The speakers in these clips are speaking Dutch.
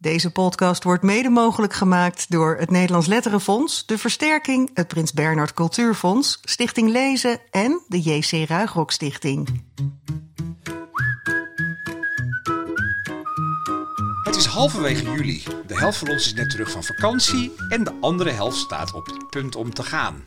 Deze podcast wordt mede mogelijk gemaakt door het Nederlands Letterenfonds, de Versterking, het Prins Bernhard Cultuurfonds, Stichting Lezen en de JC Ruigrok Stichting. Het is halverwege juli. De helft van ons is net terug van vakantie en de andere helft staat op het punt om te gaan.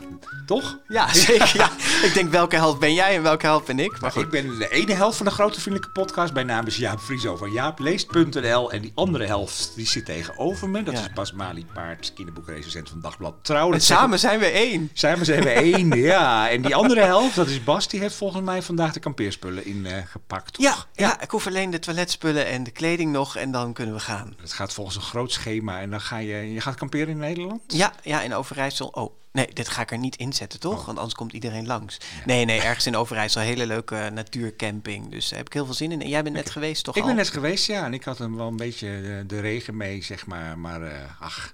Toch? Ja, zeker. Ja. Ik denk, welke helft ben jij en welke helft ben ik? Maar goed. Ik ben de ene helft van de Grote Vriendelijke Podcast. Mijn naam is Jaap Frieso van jaapleest.nl. En die andere helft die zit tegenover me. Dat Ja. is Bas Mali Paard, kinderboekrecensent van Dagblad Trouw. En samen zijn we één. Samen zijn we één, ja. En die andere helft, dat is Bas, die heeft volgens mij vandaag de kampeerspullen ingepakt. toch? Ja, ja, ik hoef alleen de toiletspullen en de kleding nog en dan kunnen we gaan. Het gaat volgens een groot schema en dan ga je, je gaat kamperen in Nederland? Ja, ja, in Overijssel. Oh, nee, dit ga ik er niet inzetten, toch? Want anders komt iedereen langs. Nee, nee, ergens in Overijssel. Hele leuke natuurcamping. Dus daar heb ik heel veel zin in. En jij bent net geweest, toch Ik al? ben net geweest, ja. En ik had hem wel een beetje eh, de regen mee, zeg maar. Maar eh, ach,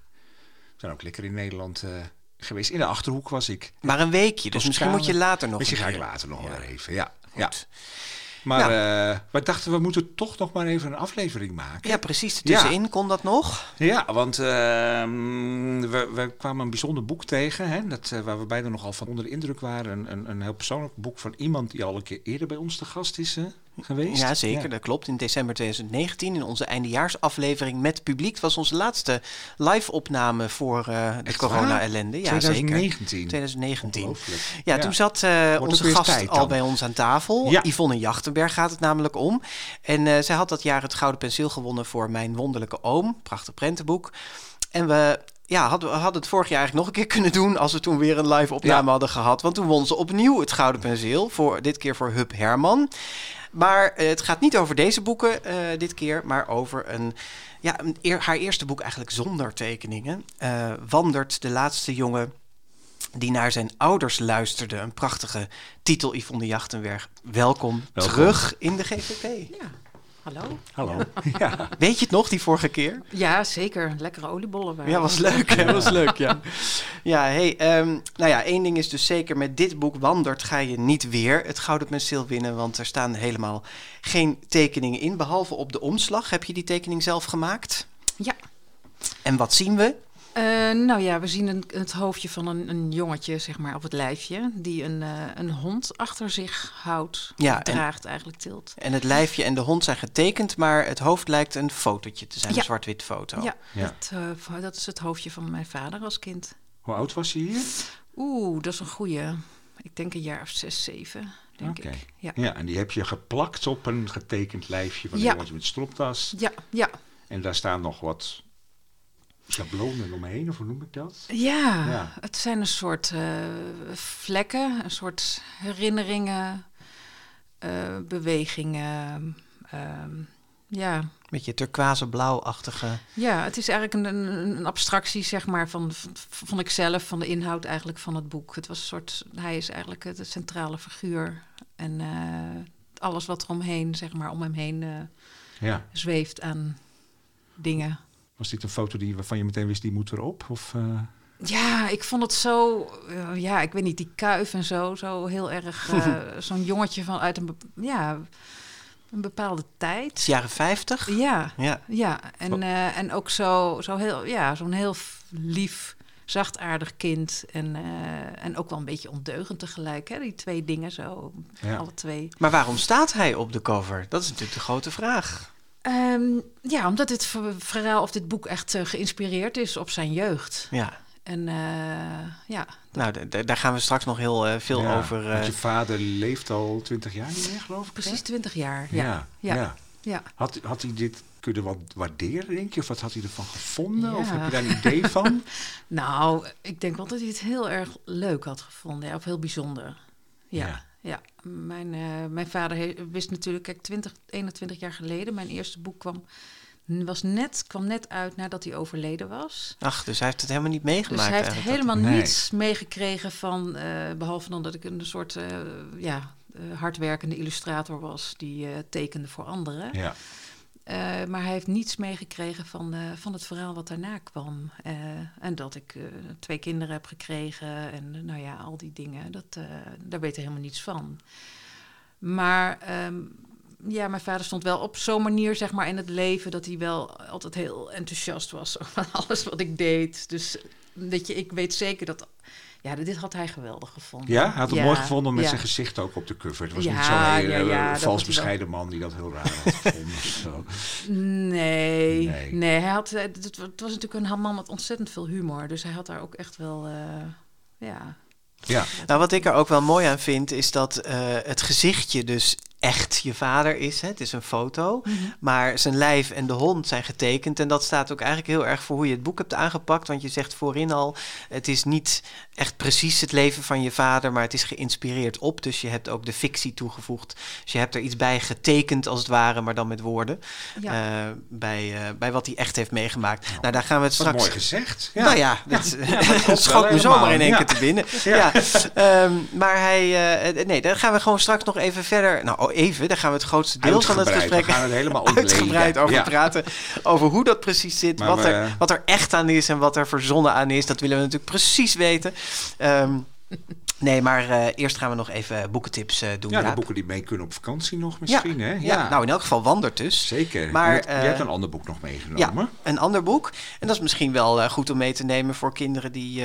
we zijn ook lekker in Nederland eh, geweest. In de Achterhoek was ik. Maar een weekje, dus misschien moet je later nog Misschien een ga ik later nog wel even, ja. ja. Maar Nou. eh, we dachten, we moeten toch nog maar even een aflevering maken. Ja, precies. Tussenin kon dat nog. Ja, want ehm, we, we kwamen een bijzonder boek tegen, hè, dat, eh, waar we beiden nogal van onder de indruk waren. Een, een, een heel persoonlijk boek van iemand die al een keer eerder bij ons te gast is geweest. Ja, zeker. Ja. Dat klopt. In december 2019, in onze eindejaarsaflevering met publiek, Het was onze laatste live-opname voor eh, de corona-ellende. Ja, 2019. zeker. 2019. Ongelooflijk. Ja, Ja. toen zat eh, onze gast tijd al bij ons aan tafel. Ja. Yvonne Jachtenberg gaat het namelijk om. En eh, zij had dat jaar het Gouden Penseel gewonnen voor Mijn Wonderlijke Oom. Prachtig prentenboek. En we ja, hadden, we hadden het vorig jaar eigenlijk nog een keer kunnen doen... als we toen weer een live opname Ja. hadden gehad. Want toen won ze opnieuw het Gouden Penseel. Voor, dit keer voor Hub Herman. Maar eh, het gaat niet over deze boeken eh, dit keer... maar over een, ja, een eer- haar eerste boek eigenlijk zonder tekeningen. Eh, Wandert de laatste jongen die naar zijn ouders luisterde. Een prachtige titel, Yvonne Jachtenberg. Welkom, Welkom. terug in de GVP. Ja, hallo. Hallo. Ja. Weet je het nog, die vorige keer? Ja, zeker. Lekkere oliebollen waren. Ja, was leuk. hè? was leuk, ja. Ja, hey, ehm, nou ja, één ding is dus zeker. Met dit boek Wandert ga je niet weer het Gouden Penseel winnen. Want er staan helemaal geen tekeningen in. Behalve op de omslag. Heb je die tekening zelf gemaakt? Ja. En wat zien we? Eh, nou ja, we zien een, het hoofdje van een, een jongetje, zeg maar, op het lijfje. Die een, eh, een hond achter zich houdt. Ja, en- draagt eigenlijk tilt. En het lijfje en de hond zijn getekend, maar het hoofd lijkt een fotootje te zijn. Ja. Een zwart-wit foto. Ja, Ja. Dat, eh, dat is het hoofdje van mijn vader als kind. Hoe oud was je hier? Oeh, dat is een goeie. Ik denk een jaar of zes, zeven, denk ik. Ja. Ja, en die heb je geplakt op een getekend lijfje van een Ja. jongetje met stropdas. Ja, ja. En daar staan nog wat schablonen omheen, of hoe noem ik dat? Ja, Ja. het zijn een soort eh, vlekken, een soort herinneringen, eh, bewegingen. ehm, ja. Beetje turquoise blauwachtige. ja, het is eigenlijk een, een, een abstractie, zeg maar, van, van, van ikzelf, van de inhoud eigenlijk van het boek. Het was een soort, hij is eigenlijk het, het centrale figuur. En eh, alles wat er omheen, zeg maar, om hem heen eh, Ja. zweeft aan dingen. Was dit een foto die, waarvan je meteen wist, die moet erop? Of, eh, Ja, ik vond het zo, eh, ja, ik weet niet, die kuif en zo, zo heel erg, eh, zo'n jongetje van uit een, ja, een bepaalde Het is tijd. jaren 50. Ja, Ja. ja, en, eh, en ook zo, zo heel, ja, zo'n heel lief, zachtaardig kind en, eh, en ook wel een beetje ondeugend tegelijk, hè, die twee dingen zo, Ja. alle twee. Maar waarom staat hij op de cover? Dat is natuurlijk de grote vraag. Ehm, ja, omdat dit ver- verhaal of dit boek echt eh, geïnspireerd is op zijn jeugd. Ja. En eh, ja, Nou, daar gaan we straks nog heel eh, veel ja, over. want je vader leeft al twintig jaar niet meer, geloof ik. precies twintig jaar. Ja. Ja, ja. ja. ja. Had, had hij dit kunnen wat waarderen, denk je? Of wat had hij ervan gevonden? Of heb je daar een idee van? Nou, ik denk wel dat hij het heel erg leuk had gevonden. Ja, of heel bijzonder. Ja, Ja. Mijn, eh, mijn vader he- wist natuurlijk, kijk, 20, 21 jaar geleden, mijn eerste boek kwam, was net, kwam net uit nadat hij overleden was. Ach, dus hij heeft het helemaal niet meegemaakt. Dus hij heeft helemaal Nee. niets meegekregen van, eh, behalve dan dat ik een soort eh, ja, eh, hardwerkende illustrator was die eh, tekende voor anderen. Ja. Eh, maar hij heeft niets meegekregen van, eh, van het verhaal wat daarna kwam. Eh, en dat ik twee kinderen heb gekregen en nou ja, al die dingen. Dat, daar weet hij helemaal niets van. Maar ehm, ja, mijn vader stond wel op zo'n manier, zeg maar, in het leven dat hij wel altijd heel enthousiast was over alles wat ik deed. Dus dat je, ik weet zeker dat. Ja, dit had hij geweldig gevonden. Ja, hij had het Ja, mooi gevonden met ja. zijn gezicht ook op de cover. Het was Ja, niet zo'n hele ja, dat vals bescheiden man die dat heel raar had gevonden. zo. Nee, Nee. nee. hij had, eh, het, het was natuurlijk een man met ontzettend veel humor. Dus hij had daar ook echt wel, eh, ja. Ja, Nou, wat ik er ook wel mooi aan vind, is dat eh, het gezichtje dus echt je vader is. Hè? Het is een foto. Maar zijn lijf en de hond zijn getekend. En dat staat ook eigenlijk heel erg voor hoe je het boek hebt aangepakt. Want je zegt voorin al, het is niet echt precies het leven van je vader, maar het is geïnspireerd op. Dus je hebt ook de fictie toegevoegd. Dus je hebt er iets bij getekend, als het ware, maar dan met woorden. Ja. eh, bij, eh, bij wat hij echt heeft meegemaakt. Nou, daar gaan we het wat straks... mooi gezegd. Ja. Nou ja, dat schoot wel me zomaar in één keer te binnen. Ja. Ehm, maar hij, eh, nee, daar gaan we gewoon straks nog even verder. Nou, even, daar gaan we het grootste deel van het gesprek We gaan het helemaal uitgebreid over Ja. praten. Over hoe dat precies zit, Maar wat, we- er, wat er echt aan is en wat er verzonnen aan is. Dat willen we natuurlijk precies weten. Ehm, nee, maar eh, eerst gaan we nog even boekentips eh, doen. Ja, de boeken die mee kunnen op vakantie nog misschien. Hè? Ja. nou in elk geval wandert dus. Zeker. Maar, je, hebt, je eh, hebt een ander boek nog meegenomen. Ja, een ander boek. En dat is misschien wel goed om mee te nemen voor kinderen die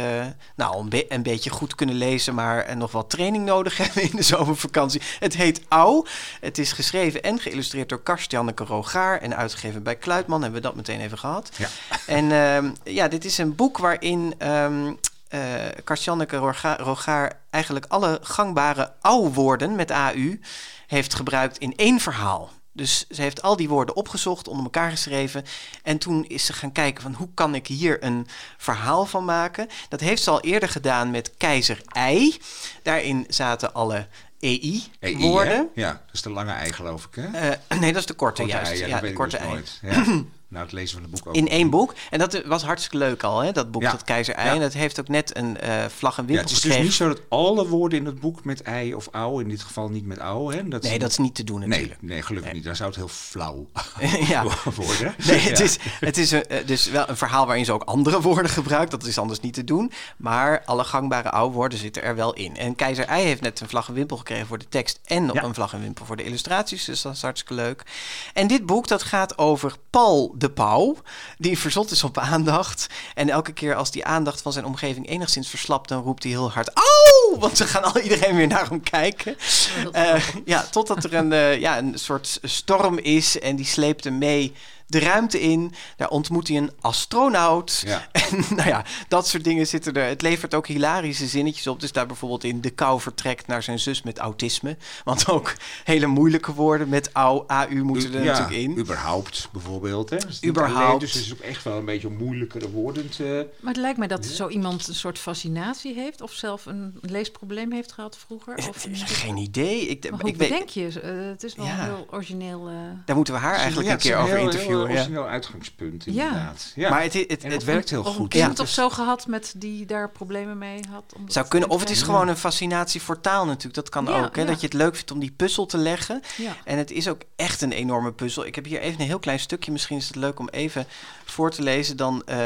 nou, een, be- een beetje goed kunnen lezen, maar en nog wat training nodig hebben in de zomervakantie. Het heet Au. Het is geschreven en geïllustreerd door Karst-Janneke Rogaar en uitgegeven bij Kluitman. Hebben we dat meteen even gehad. Ja. En ehm, ja, dit is een boek waarin ehm eh Karst-Janneke Roga- Rogaar eigenlijk alle gangbare au-woorden met AU heeft gebruikt in één verhaal. Dus ze heeft al die woorden opgezocht, onder elkaar geschreven. En toen is ze gaan kijken van hoe kan ik hier een verhaal van maken. Dat heeft ze al eerder gedaan met keizer Ei. Daarin zaten alle EI? EI-woorden. Ja, dat is de lange ei geloof ik. Hè? Eh, nee, dat is de korte, Korte juist. ei, ja, de korte ei. dus nooit. Ja. nou, het lezen van het boek ook. In één boek. En dat eh, was hartstikke leuk al, hè, dat boek, Ja. dat Keizer Ei. Ja. En dat heeft ook net een eh, vlag en Ja, wimpel het is dus niet zo dat alle woorden in het boek met ei of ouw, in dit geval niet met ouw, hè? Dat Nee, dat is niet te doen Nee, natuurlijk. nee, gelukkig niet. Dan zou het heel flauw ja. worden. Nee, het Ja. is, het is een, eh, dus wel een verhaal waarin ze ook andere woorden gebruikt. Dat is anders niet te doen. Maar alle gangbare oude woorden zitten er wel in. En Keizer Ei heeft net een vlag en wimpel gekregen voor de tekst. En Ja. een vlag en wimpel voor de illustraties. Dus dat is hartstikke leuk. En dit boek dat gaat over Paul de Pauw. Die verzot is op aandacht. En elke keer als die aandacht van zijn omgeving enigszins verslapt... dan roept hij heel hard... Auw! Want ze gaan al iedereen weer naar hem kijken. Eh, ja, totdat er een, eh, ja, een soort storm is en die sleept hem mee de ruimte in. Daar ontmoet hij een astronaut. Ja. En nou ja, dat soort dingen zitten er. Het levert ook hilarische zinnetjes op. Dus daar bijvoorbeeld in de kou vertrekt naar zijn zus met autisme. Want ook hele moeilijke woorden met au, AU moeten er ja, natuurlijk in. überhaupt bijvoorbeeld. Hè? Dus het is niet Überhaupt. alleen, dus het is ook echt wel een beetje om moeilijkere woorden te... Maar het lijkt mij dat zo iemand een soort fascinatie heeft... of zelf een leesprobleem heeft gehad vroeger. Of, Geen idee. Ik, maar hoe ik weet, bedenk je? Eh, het is wel heel origineel... eh, daar moeten we haar eigenlijk Ja, een keer over heel- interviewen. Heel ja. origineel uitgangspunt, Ja. inderdaad. Ja. Maar het, het, het, het het werkt heel of een goed. kind Ja. of zo gehad met die daar problemen mee had. zou kunnen. Of het is gewoon een fascinatie voor taal natuurlijk. Dat kan Ja, ook. Hè? ja. Dat je het leuk vindt om die puzzel te leggen. Ja. En het is ook echt een enorme puzzel. Ik heb hier even een heel klein stukje. Misschien is het leuk om even voor te lezen. Dan, eh,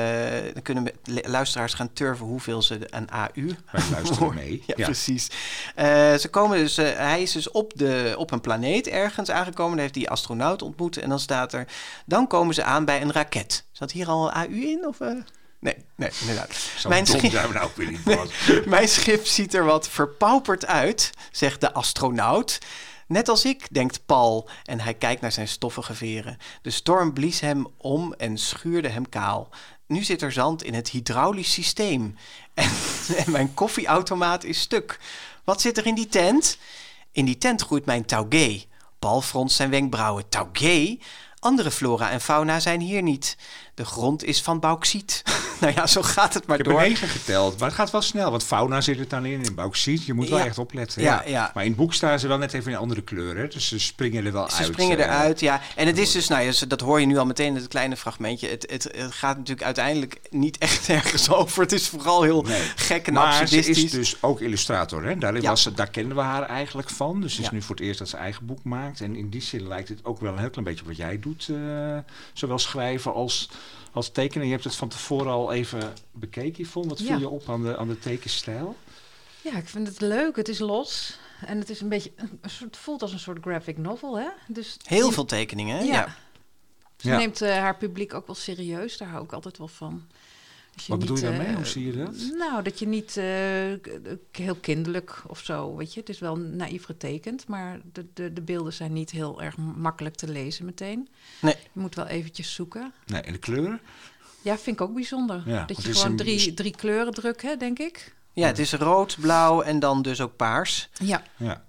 dan kunnen luisteraars gaan turven hoeveel ze aan AU Wij luisteren mee. Ja, Ja. precies. Eh, ze komen dus, eh, hij is dus op, de, op een planeet ergens aangekomen. Daar heeft die astronaut ontmoet. En dan staat er, dan komen ze aan bij een raket. Zat hier al AU in? Of, eh? Nee, nee, inderdaad. Mijn schip- zijn we nou ook weer niet. Mijn schip ziet er wat verpauperd uit, zegt de astronaut. Net als ik, denkt Paul, en hij kijkt naar zijn stoffige veren. De storm blies hem om en schuurde hem kaal. Nu zit er zand in het hydraulisch systeem. En, en mijn koffieautomaat is stuk. Wat zit er in die tent? In die tent groeit mijn taugé. Paul fronst zijn wenkbrauwen. Taugé? Andere flora en fauna zijn hier niet. De grond is van bauxiet. nou ja, zo gaat het maar Ik heb door. er negen geteld, maar het gaat wel snel. Want fauna zit er dan in, in bauxiet. Je moet wel echt opletten. Ja, ja. Maar in het boek staan ze wel net even in andere kleuren. hè. Dus ze springen er wel Ze uit. springen eh. eruit, ja. En het is dus, nou ja, ze- dat hoor je nu al meteen in het kleine fragmentje. Het, het, het gaat natuurlijk uiteindelijk niet echt ergens over. Het is vooral heel Nee. gek en maar ze absurdistisch. is dus ook illustrator. Hè? Daar, was, ze- daar kenden we haar eigenlijk van. Dus het is nu voor het eerst dat ze eigen boek maakt. En in die zin lijkt het ook wel een heel klein beetje wat jij doet. eh, zowel schrijven als, als tekenen. Je hebt het van tevoren al even bekeken, Yvonne. Wat viel Ja. je op aan de, aan de tekenstijl? ja, ik vind het leuk. Het is los. En het is een beetje, een soort, voelt als een soort graphic novel, hè? Dus Heel veel tekeningen, hè? Ja. Ze Ja. neemt eh, haar publiek ook wel serieus. Daar hou ik altijd wel van. Wat bedoel je daarmee? eh, Hoe zie je dat? Nou, dat je niet eh, heel kinderlijk of zo, weet je. Het is wel naïef getekend, maar de, de, de beelden zijn niet heel erg makkelijk te lezen meteen. Nee. Je moet wel eventjes zoeken. Nee, en de kleuren? Ja, vind ik ook bijzonder. Ja, dat je gewoon een- drie, drie kleuren drukt, hè, denk ik. Ja, het is rood, blauw en dan dus ook paars. Ja, Ja.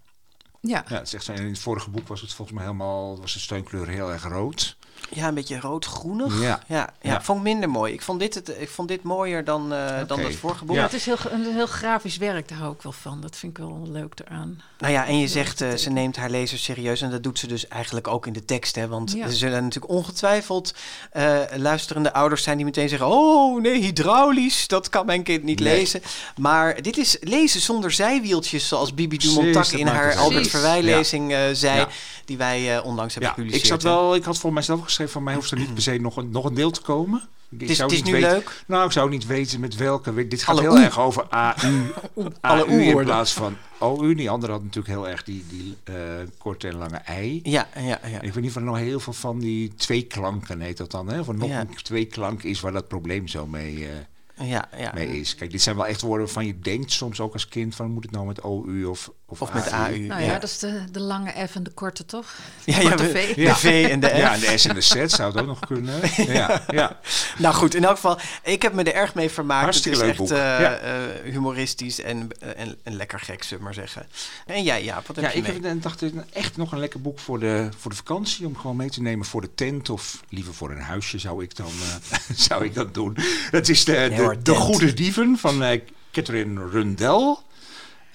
ja. ja het is echt, in het vorige boek was het volgens mij helemaal, was de steunkleur heel erg rood. Ja, een beetje rood-groenig. Ja. Ja, ja, Ja. vond ik minder mooi. Ik vond dit, het, ik vond dit mooier dan, eh, dan het vorige boek. Ja. Ja, het is heel, een heel grafisch werk, daar hou ik wel van. Dat vind ik wel leuk eraan. Nou ja, en je zegt eh, ze neemt haar lezers serieus. En dat doet ze dus eigenlijk ook in de tekst. Hè? Want Ja. er zullen natuurlijk ongetwijfeld eh, luisterende ouders zijn die meteen zeggen... Oh nee, hydraulisch, dat kan mijn kind niet Nee. lezen. Maar dit is lezen zonder zijwieltjes, zoals Bibi Dumontak dat in haar Albert. Verwij-lezing eh, zei... Ja. Die wij eh, onlangs hebben Ja, gepubliceerd. ik zat wel, ik had voor mijzelf van mij hoeft er niet per se nog een, nog een deel te komen. Ik Het is, zou het is niet nu weten- leuk. Nou, ik zou niet weten met welke. Dit gaat Alle heel oe. erg over AU. Alle AU in plaats van OU. Die andere had natuurlijk heel erg die, die eh, korte en lange ei. Ja, ja, ja. En ik weet niet er nog heel veel van die twee klanken heet dat dan. Hè? Of er nog Ja. een twee klank is waar dat probleem zo mee, eh, ja, ja. mee is. Kijk, dit zijn wel echt woorden waarvan je denkt soms ook als kind van moet het nou met OU of, of, Of met AU. Nou ja, dat is de, de lange F en de korte, toch? Ja, ja, Korte de, V. de V en de F. Ja, en de S en de Z zou het ook nog kunnen. Ja, ja. Nou goed, in elk geval, ik heb me er erg mee vermaakt. Hartstikke het is leuk echt boek. eh, Ja. eh, humoristisch en, eh, en, en lekker gek, zullen we maar zeggen. En jij, ja, wat heb Ja, je ik mee? heb, en dacht, echt nog een lekker boek voor de, voor de vakantie. Om gewoon mee te nemen voor de tent. Of liever voor een huisje zou ik dan, eh, zou ik dat doen. Dat is de, de, de tent. Goede Dieven van eh Catherine Rundell.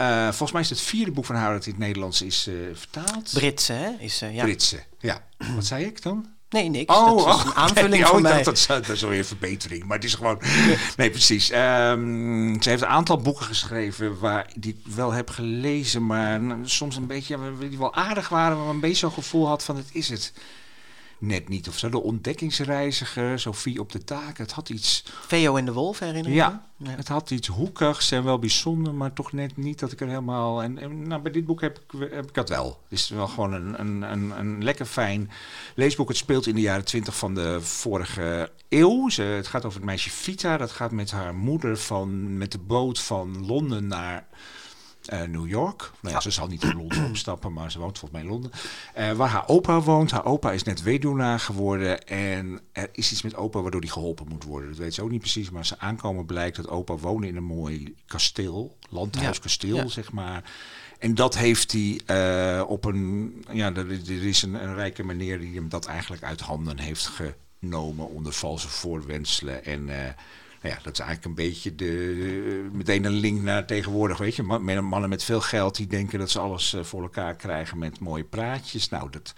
Eh, volgens mij is het vierde boek van haar dat in het Nederlands is eh, vertaald. Britse, hè? Is, eh, ja. Britse. Ja. Wat zei ik dan? Nee, niks. dat is een aanvulling nee, oh, van ik mij. dacht, dat, is- dat is alweer een verbetering. Maar het is gewoon... Nee, precies. Ehm, ze heeft een aantal boeken geschreven waar die ik wel heb gelezen, maar soms een beetje, ja, die wel aardig waren, maar een beetje zo'n gevoel had van het is het net niet of zo. De ontdekkingsreiziger, Sophie op de taak, het had iets... Veo en de Wolf, herinner je Ja, me? Ja. het had iets hoekigs en wel bijzonder, maar toch net niet dat ik er helemaal... En, en nou, bij dit boek heb ik, heb ik dat wel. Het is wel gewoon een, een, een, een lekker fijn leesboek. Het speelt in de jaren twintig van de vorige eeuw. Ze, het gaat over het meisje Vita. Dat gaat met haar moeder van, met de boot van Londen naar... eh, New York. Nou ja, ze zal niet in Londen opstappen, maar ze woont volgens mij in Londen. Eh, waar haar opa woont. Haar opa is net weduwnaar geworden. En er is iets met opa waardoor die geholpen moet worden. Dat weet ze ook niet precies. Maar ze aankomen blijkt dat opa woonde in een mooi kasteel. Landhuiskasteel, Ja, zeg maar. En dat heeft hij eh, op een... Ja, er, er is een, een rijke meneer die hem dat eigenlijk uit handen heeft genomen onder valse voorwenselen. En... eh, nou ja, dat is eigenlijk een beetje de, meteen een link naar tegenwoordig. Weet je, mannen met veel geld die denken dat ze alles eh, voor elkaar krijgen met mooie praatjes. Nou, dat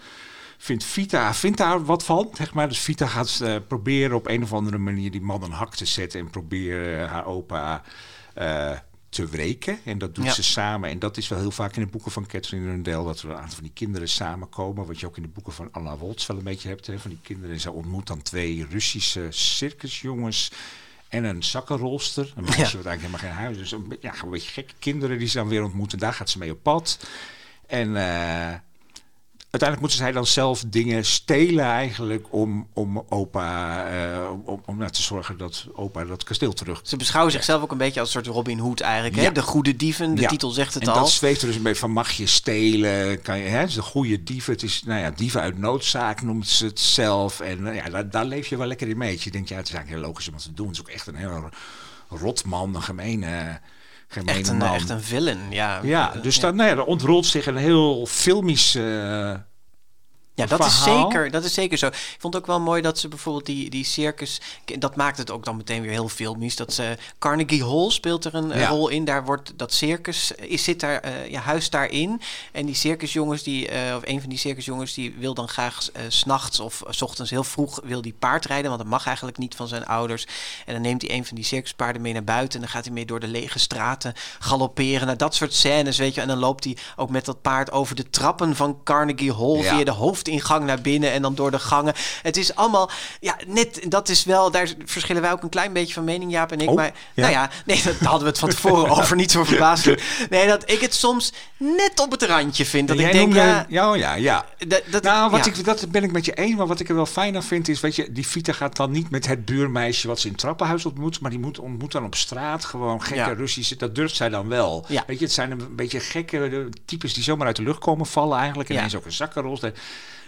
vindt Vita vindt daar wat van, zeg maar. Dus Vita gaat eh, proberen op een of andere manier die man een hak te zetten en proberen haar opa eh, te wreken. En dat doet Ja. ze samen. En dat is wel heel vaak in de boeken van Catherine Rundell, dat er een aantal van die kinderen samenkomen. Wat je ook in de boeken van Anna Woltz wel een beetje hebt, hè, van die kinderen. En ze ontmoet dan twee Russische circusjongens en een zakkenrolster. Een meisje Ja. wat eigenlijk helemaal geen huis. Dus een, ja, een beetje gekke kinderen die ze dan weer ontmoeten. Daar gaat ze mee op pad. En eh, uiteindelijk moeten zij dan zelf dingen stelen eigenlijk om, om opa, eh, om, om nou te zorgen dat opa dat kasteel terug Ze beschouwen zichzelf ook een beetje als een soort Robin Hood eigenlijk. Hè? De goede dieven, de Ja. titel zegt het en al. dat zweeft er dus een beetje van mag je stelen, kan je, hè, het is de goede dieven. Het is, nou ja, dieven uit noodzaak noemt ze het zelf. En eh, ja, daar, daar leef je wel lekker in mee. Je denkt, ja, het is eigenlijk heel logisch om dat te doen. Het is ook echt een heel rotman, een gemene echt, een, echt een villain, ja. ja, dus ja. daar, nou ja, er ontrolt zich een heel filmisch... eh, Ja, dat is, zeker, dat is zeker zo. Ik vond ook wel mooi dat ze bijvoorbeeld die, die circus... Dat maakt het ook dan meteen weer heel filmisch. Dat ze, Carnegie Hall speelt er een Ja. rol in. Daar wordt dat circus, is, zit daar, eh ja, huis daarin. En die circusjongens, die, eh, of een van die circusjongens... die wil dan graag eh, s s'nachts of s ochtends heel vroeg wil die paardrijden. Want dat mag eigenlijk niet van zijn ouders. En dan neemt hij een van die circuspaarden mee naar buiten... en dan gaat hij mee door de lege straten galopperen. Nou, dat soort scènes, weet je. En dan loopt hij ook met dat paard over de trappen van Carnegie Hall... Ja. via de hoofd hoofdingang naar binnen en dan door de gangen. Het is allemaal, ja, net, dat is wel, daar verschillen wij ook een klein beetje van mening, Jaap en ik. Oh, maar, ja. nou ja, nee, dat daar hadden we het van tevoren over, niet zo verbaasd. Nee, dat ik het soms net op het randje vind. Dat Jij ik denk, ja, ja, oh ja, ja. dat, dat, Nou, wat ja. ik, dat ben ik met je eens. Maar wat ik er wel fijn aan vind is, weet je, die Vita gaat dan niet met het buurmeisje wat ze in het trappenhuis ontmoet. Maar die moet, ontmoet dan op straat gewoon gekke Ja. Russische. Dat durft zij dan wel. Ja. Weet je, het zijn een beetje gekke eh, types die zomaar uit de lucht komen vallen eigenlijk. En Ja. ineens ook een zakkenrol.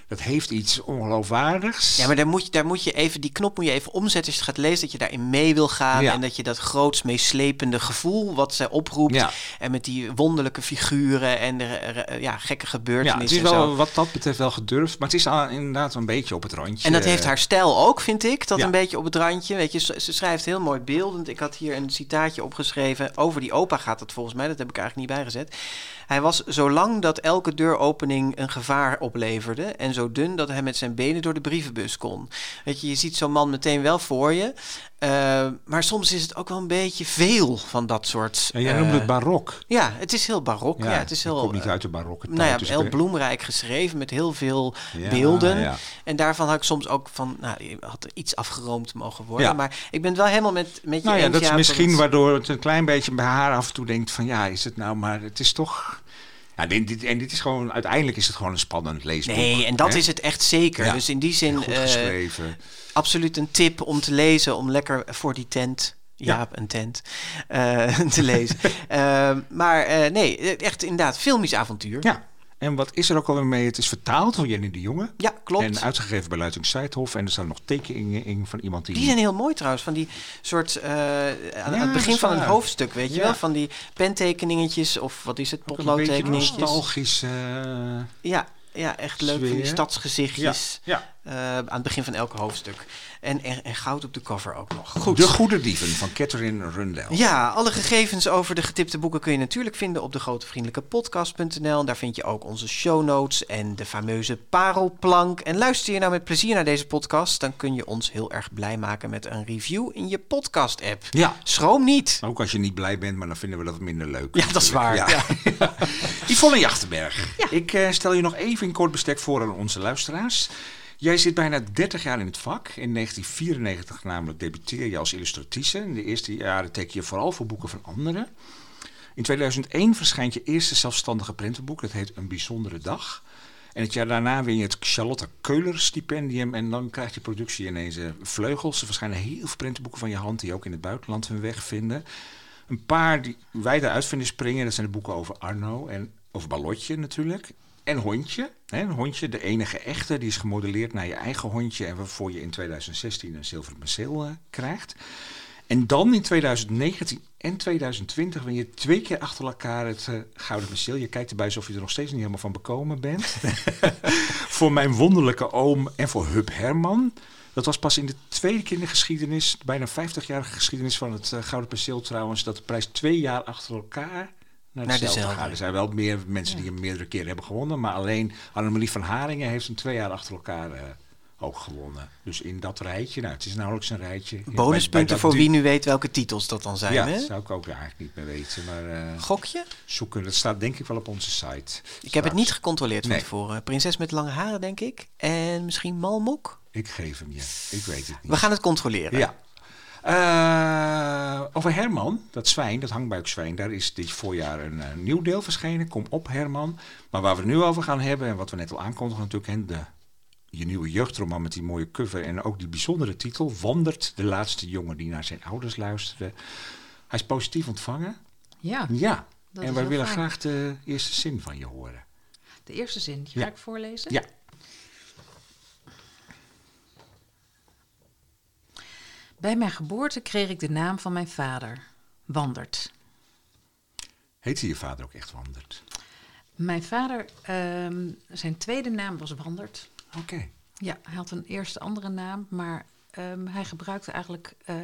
Dat, dat heeft iets ongeloofwaardigs. Ja, maar daar moet, je, daar moet je even, die knop moet je even omzetten als je het gaat lezen. Dat je daarin mee wil gaan. Ja. En dat je dat groots meeslepende gevoel wat zij oproept. Ja. En met die wonderlijke figuren en de eh, ja, gekke Ja, gebeurtenissen. het is wel wat dat betreft wel gedurfd. Maar het is inderdaad een beetje op het randje. En dat heeft haar stijl ook, vind ik. Dat Ja. een beetje op het randje. Weet je, ze schrijft heel mooi beeldend. Ik had hier een citaatje opgeschreven. Over die opa gaat het volgens mij. Dat heb ik eigenlijk niet bijgezet. Hij was zo lang dat elke deuropening een gevaar opleverde. En zo dun dat hij met zijn benen door de brievenbus kon. Weet je, je ziet zo'n man meteen wel voor je. Eh, maar soms is het ook wel een beetje veel van dat soort... Ja, jij eh, noemde het barok. Ja, het is heel barok. Ja, het is heel... kom niet eh, uit de barokke nou ja, tijd, dus heel ben- bloemrijk geschreven met heel veel Ja, beelden. ja. En daarvan had ik soms ook van, nou, je had er iets afgeroomd mogen worden. Maar ik ben het wel helemaal met, met je Nou ja, dat is misschien het- waardoor het een klein beetje bij haar af en toe denkt van ja, is het nou, maar het is toch. Ja, dit, dit- en dit is gewoon, uiteindelijk is het gewoon een spannend leesboek. Nee, en dat hè? is het echt zeker. Dus in die zin Goed eh, geschreven. Absoluut een tip om te lezen, om lekker voor die tent. Ja. Jaap, een tent. eh, te lezen. Eh, maar eh, nee, echt inderdaad, filmisch avontuur. Ja, en wat is er ook alweer mee? Het is vertaald door Jenny de Jonge. Ja, klopt. En uitgegeven bij Luiting Seidhof. En er staan nog tekeningen in van iemand die... Die zijn heel mooi trouwens, van die soort, eh, aan, het begin van een hoofdstuk, weet je Ja. wel? Van die pentekeningetjes of wat is het, potloodtekeningetjes. nostalgisch. Ja, ja, echt leuk, van die Sfeer. stadsgezichtjes. ja. Eh, aan het begin van elk hoofdstuk. En, en, en goud op de cover ook nog. Goed. De Goede Dieven van Catherine Rundell. Ja, alle gegevens over de getipte boeken kun je natuurlijk vinden op de grotevriendelijkepodcast.nl. Daar vind je ook onze show notes en de fameuze parelplank. En luister je nou met plezier naar deze podcast, dan kun je ons heel erg blij maken met een review in je podcast-app. Ja. Schroom niet. Ook als je niet blij bent, maar dan vinden we dat minder leuk. Ja, dat is waar. Ja. Ja. Yvonne Jachtenberg. Ik eh, stel je nog even in kort bestek voor aan onze luisteraars. Jij zit bijna 30 jaar in het vak. In 1994 namelijk debuteer je als illustratrice. In de eerste jaren teken je vooral voor boeken van anderen. In 2001 verschijnt je eerste zelfstandige prentenboek. Dat heet Een Bijzondere Dag. En het jaar daarna win je het Charlotte Keuler stipendium. En dan krijgt je productie ineens eh, vleugels. Er verschijnen heel veel prentenboeken van je hand die ook in het buitenland hun weg vinden. Een paar die wij eruit vinden springen, dat zijn de boeken over Arno en over Ballotje natuurlijk. En Hondje. Hè, een hondje, de enige echte, die is gemodelleerd naar je eigen hondje. En waarvoor je in 2016 een zilveren penseel eh, krijgt. En dan in 2019 en 2020 win je twee keer achter elkaar het eh, Gouden Penseel. Je kijkt erbij alsof je er nog steeds niet helemaal van bekomen bent. voor mijn wonderlijke oom en voor Hub Herman. Dat was pas in de tweede keer in de geschiedenis, bijna 50-jarige geschiedenis van het eh, Gouden Penseel trouwens, dat de prijs twee jaar achter elkaar naar Naar dezelfde. Er zijn wel meer mensen die hem meerdere keren hebben gewonnen, maar alleen Annemarie van Haringen heeft hem twee jaar achter elkaar eh, ook gewonnen. Dus in dat rijtje, nou het is nauwelijks een rijtje. Bonuspunten voor wie nu weet welke titels dat dan zijn. Ja, hè? dat zou ik ook eigenlijk niet meer weten, maar eh, Gokje? zoeken, dat staat denk ik wel op onze site. Ik heb het niet gecontroleerd van Nee. tevoren. Prinses met lange haren, denk ik. En misschien Malmok. Ik geef hem je, ik weet het niet. We gaan het controleren. Ja. Eh, over Herman, dat zwijn, dat hangbuikzwijn, daar is dit voorjaar een eh, nieuw deel verschenen. Kom op Herman. Maar waar we het nu over gaan hebben, en wat we net al aankondigen natuurlijk, hè, de, je nieuwe jeugdroman met die mooie cover en ook die bijzondere titel, Wandert de laatste jongen die naar zijn ouders luisterde. Hij is positief ontvangen. Ja, Ja. En wij willen fijn. graag de eerste zin van je horen. de eerste zin. Die ga Ja. ik voorlezen. Ja. Bij mijn geboorte kreeg ik de naam van mijn vader, Wandert. Heette je vader ook echt Wandert? Mijn vader, ehm, zijn tweede naam was Wandert. Oké. Ja, hij had een eerste andere naam, maar ehm, hij gebruikte eigenlijk... eh,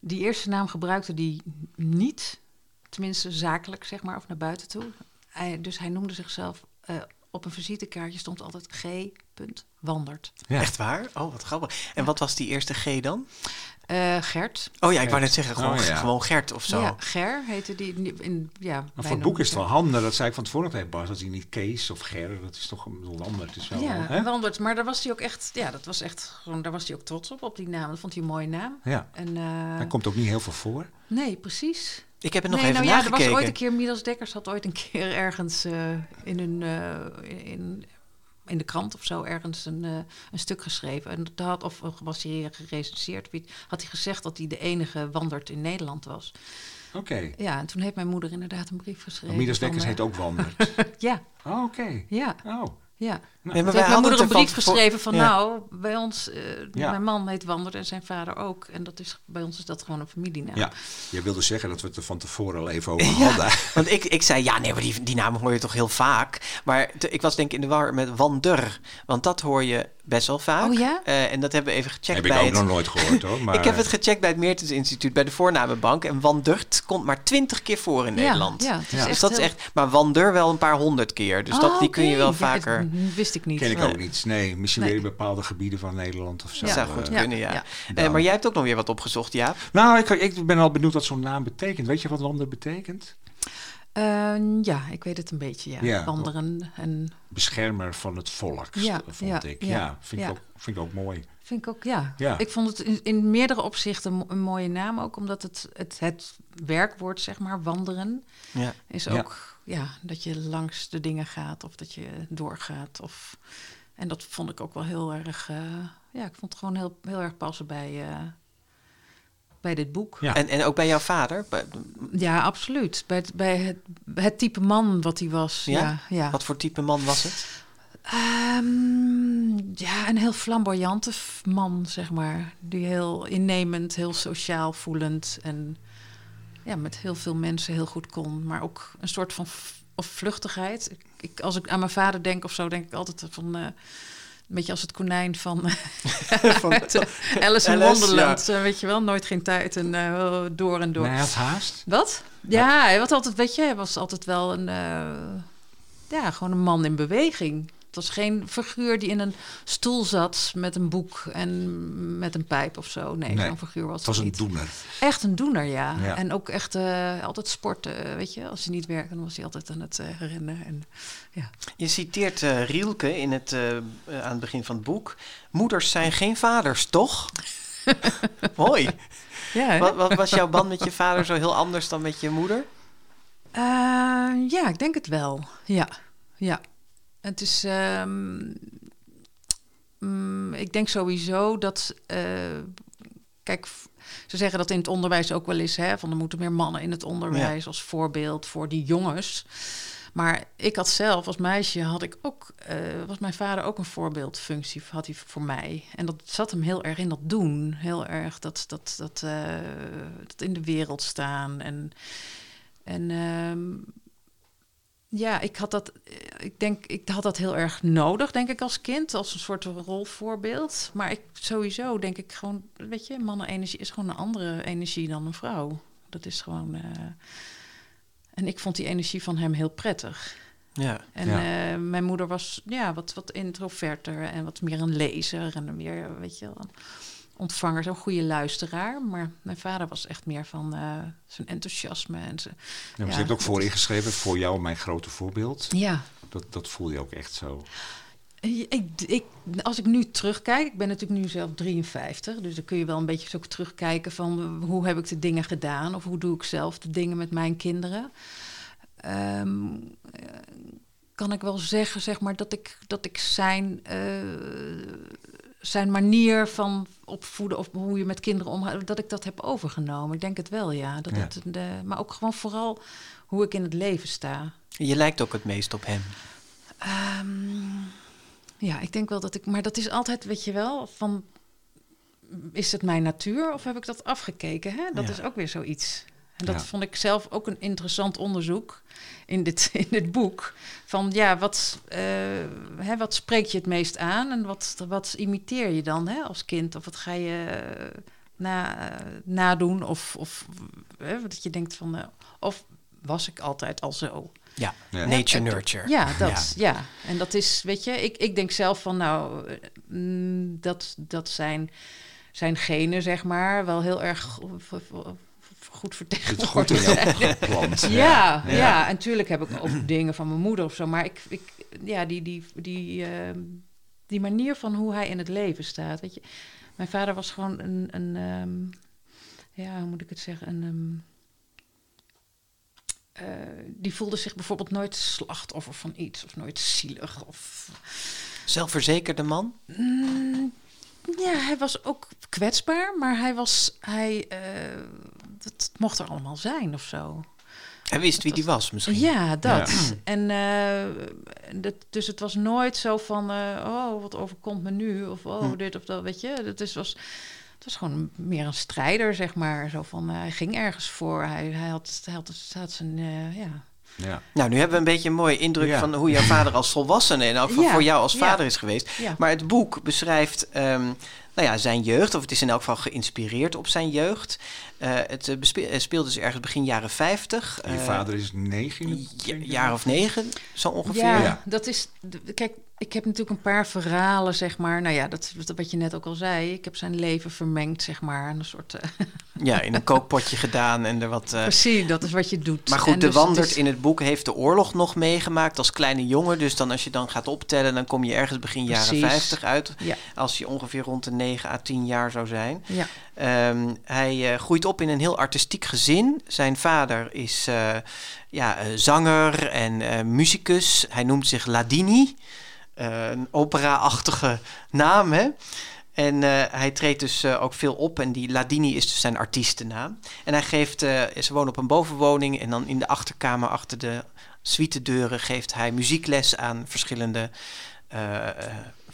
die eerste naam gebruikte hij niet, tenminste zakelijk, zeg maar, of naar buiten toe. Hij, dus hij noemde zichzelf... eh, op een visitekaartje stond altijd G. Wandert. Ja. Echt waar? Oh, wat grappig. En wat was die eerste G dan? Eh, Gert. Oh ja, ik wou net zeggen, gewoon, Oh, ja. gewoon Gert of zo. Ja, Ger heette die. In, in- ja, Maar voor het boek is het wel handig, dat zei ik van tevoren tegen Bas, dat hij niet Kees of Ger, dat is toch een ander. Het is wel, Ja, hè? Wandert. Maar daar was hij ook echt, ja, dat was echt gewoon, daar was hij ook trots op, op die naam. Dat vond hij een mooie naam. Ja, En, eh, hij komt ook niet heel veel voor. Nee, precies. Ik heb het nog nee, even nou ja, er was nagekeken. ooit een keer, Midas Dekkers had ooit een keer ergens eh, in een, in, in de krant of zo ergens een, eh, een stuk geschreven. En dat had, of was hij gerecenseerd, had hij gezegd dat hij de enige wandert in Nederland was. Oké. Ja, en toen heeft mijn moeder inderdaad een brief geschreven. Midas Dekkers heet ook Wandert. Ja, Oh, Oké. ja, Oh. ja. Nee, maar heeft mijn hadden moeder een brief van- geschreven van ja. nou, bij ons, eh, Ja. mijn man heet Wandert en zijn vader ook. En dat is, bij ons is dat gewoon een familienaam. Ja, je wilde zeggen dat we het er van tevoren al even over Ja, hadden. want ik, ik zei, ja, nee, maar die, die naam hoor je toch heel vaak. Maar te- ik was denk ik in de war met Wander. Want dat hoor je best wel vaak. Oh ja? Eh, en dat hebben we even gecheckt Heb ik bij ook het... nog nooit gehoord hoor. Maar Ik heb het gecheckt bij het Meertens Instituut, bij de voornamenbank. En Wandert komt maar twintig keer voor in Ja, Nederland. Ja. Dus dat is echt, maar Wander wel een paar honderd keer. Dus dat, Oh, die kun je wel Ja, vaker. wist ik niet. ken ik Nee. ook niet. Nee, misschien Nee. weer in bepaalde gebieden van Nederland of zo. Dat Ja. zou goed Eh, kunnen, ja. ja. Eh, maar jij hebt ook nog weer wat opgezocht, Jaap. Nou, ik, ik ben al benieuwd wat zo'n naam betekent. Weet je wat Wandert betekent? Eh, ja, ik weet het een beetje, ja. Ja. Wanderen en Beschermer van het volk, Ja, vond ja, ik. ja, Ja, vind, ja. Ik ook, vind ik ook mooi. vind ik ook, ja. Ja. Ik vond het in, in meerdere opzichten een mooie naam ook, omdat het, het, het werkwoord, zeg maar, wanderen, Ja. is Ja. ook, ja. dat je langs de dingen gaat of dat je doorgaat. Of, en dat vond ik ook wel heel erg, eh, ja, ik vond het gewoon heel, heel erg passen bij, eh, bij dit boek. Ja. En, en ook bij jouw vader. Ja, absoluut. Bij het, bij het, het type man wat hij was. Ja? Ja, ja. Wat voor type man was het? Ehm, ja, een heel flamboyante man, zeg maar. Die heel innemend, heel sociaal voelend en ja, met heel veel mensen heel goed kon. Maar ook een soort van of vluchtigheid. Ik, ik, als ik aan mijn vader denk of zo, denk ik altijd van... eh, een beetje als het konijn van, Van- uit, eh, Alice in Wonderland. eh, weet je wel, nooit geen tijd en eh, door en door. Nee, hij had haast. Wat? Ja, hij was altijd, weet je, hij was altijd wel een, eh, ja, gewoon een man in beweging. Het was geen figuur die in een stoel zat met een boek en met een pijp of zo. Nee, Nee, zo'n figuur was Het was het een niet. doener. Echt een doener, ja. Ja. En ook echt eh, altijd sporten, eh, weet je. Als hij niet werkte, dan was hij altijd aan het eh, rennen. En, Je citeert eh, Rielke in het, aan het begin van het boek. Moeders zijn geen vaders, toch? Mooi. ja? Wat, wat was jouw band met je vader zo heel anders dan met je moeder? Eh, ja, ik denk het wel. Ja, ja. Het is. ehm, mm, ik denk sowieso dat. eh, kijk, ze zeggen dat in het onderwijs ook wel eens, hè, van er moeten meer mannen in het onderwijs als voorbeeld voor die jongens. Maar ik had zelf als meisje had ik ook, eh, was mijn vader ook een voorbeeldfunctie had hij voor mij. En dat zat hem heel erg in dat doen, heel erg dat dat dat, eh, dat in de wereld staan en en ehm, ja, ik had dat, eh, ik denk, ik had dat heel erg nodig, denk ik, als kind, als een soort rolvoorbeeld. Maar ik sowieso denk ik gewoon, weet je, mannenenergie is gewoon een andere energie dan een vrouw. Dat is gewoon. eh, en ik vond die energie van hem heel prettig. Ja. En Ja. eh, mijn moeder was ja, wat, wat introverter en wat meer een lezer en een meer, weet je, wel, ontvanger, zo'n goede luisteraar. Maar mijn vader was echt meer van eh, zijn enthousiasme en zijn. Ja, maar Ja, ze heeft ook voor ingeschreven, voor jou mijn grote voorbeeld. Ja, Dat, dat voel je ook echt zo. Ik, ik, als ik nu terugkijk, ik ben natuurlijk nu zelf 53, dus dan kun je wel een beetje zo terugkijken van eh, hoe heb ik de dingen gedaan of hoe doe ik zelf de dingen met mijn kinderen. Ehm, eh, kan ik wel zeggen, zeg maar, dat ik, dat ik zijn, eh, zijn manier van opvoeden of hoe je met kinderen omgaat, dat ik dat heb overgenomen. Ik denk het wel, ja. Dat Ja. Het, de, maar ook gewoon vooral hoe ik in het leven sta. Je lijkt ook het meest op hem. Ehm, ja, ik denk wel dat ik. Maar dat is altijd, weet je wel, van. Is het mijn natuur of heb ik dat afgekeken? Hè? Dat Ja. is ook weer zoiets. En dat Ja. vond ik zelf ook een interessant onderzoek in dit, in dit boek. Van ja, wat, eh, hè, wat spreekt je het meest aan en wat, wat imiteer je dan hè, als kind? Of wat ga je eh, na, eh, nadoen? Of, of hè, dat je denkt van. of was ik altijd al zo? Ja, Ja. nature nurture. Ja, dat, ja. En dat is, weet je, ik, ik denk zelf van, nou, mm, dat, dat zijn zijn genen, zeg maar, wel heel erg goed goed in vertegenwoordigd. jouw plant. Ja, ja, Ja. en natuurlijk heb ik ook dingen van mijn moeder of zo. Maar ik, ik ja, die, die, die, ehm, die manier van hoe hij in het leven staat. Weet je, mijn vader was gewoon een, een ehm, ja, hoe moet ik het zeggen? Een, ehm, eh, die voelde zich bijvoorbeeld nooit slachtoffer van iets of nooit zielig. Of, Zelfverzekerde man? Mm, ja, hij was ook kwetsbaar, maar hij was, hij, eh, dat mocht er allemaal zijn of zo. Hij wist wie die was misschien. Ja, dat. En eh, dat, dus het was nooit zo van, eh, oh, wat overkomt me nu? Of oh, Hm. dit of dat, weet je. Het, is, was, het was gewoon meer een strijder, zeg maar. Zo van, eh, hij ging ergens voor. Hij, hij, had, hij, had, hij had zijn, eh, ja. Ja. Nou, nu hebben we een beetje een mooie indruk Ja. van hoe jouw vader als volwassene en ook voor- Ja, voor jou als ja. vader is geweest. ja. Maar het boek beschrijft ehm, nou ja, zijn jeugd, of het is in elk geval geïnspireerd op zijn jeugd. Eh, het eh, eh, speelt dus ergens begin jaren 50. Je vader is negen? jaar of negen, zo ongeveer. Ja, Ja. dat is. Kijk, ik heb natuurlijk een paar verhalen, zeg maar. Nou ja, dat, dat wat je net ook al zei. Ik heb zijn leven vermengd, zeg maar. En een soort. Ja, in een kookpotje gedaan en er wat. eh, precies, dat is wat je doet. maar goed, En de dus Wandert is- in het boek heeft de oorlog nog meegemaakt als kleine jongen. Dus dan als je dan gaat optellen, dan kom je ergens begin jaren Precies. 50 uit. Ja, Als je ongeveer rond de 9 à 10 jaar zou zijn. ja. Ehm, hij eh, groeit op in een heel artistiek gezin. Zijn vader is eh, ja, eh, zanger en muzikus. Hij noemt zich Ladini. Een opera-achtige naam, hè? En hij treedt dus ook veel op. En die Ladini is dus zijn artiestennaam. En hij geeft, ze wonen op een bovenwoning. En dan in de achterkamer, achter de suitedeuren, geeft hij muziekles aan verschillende...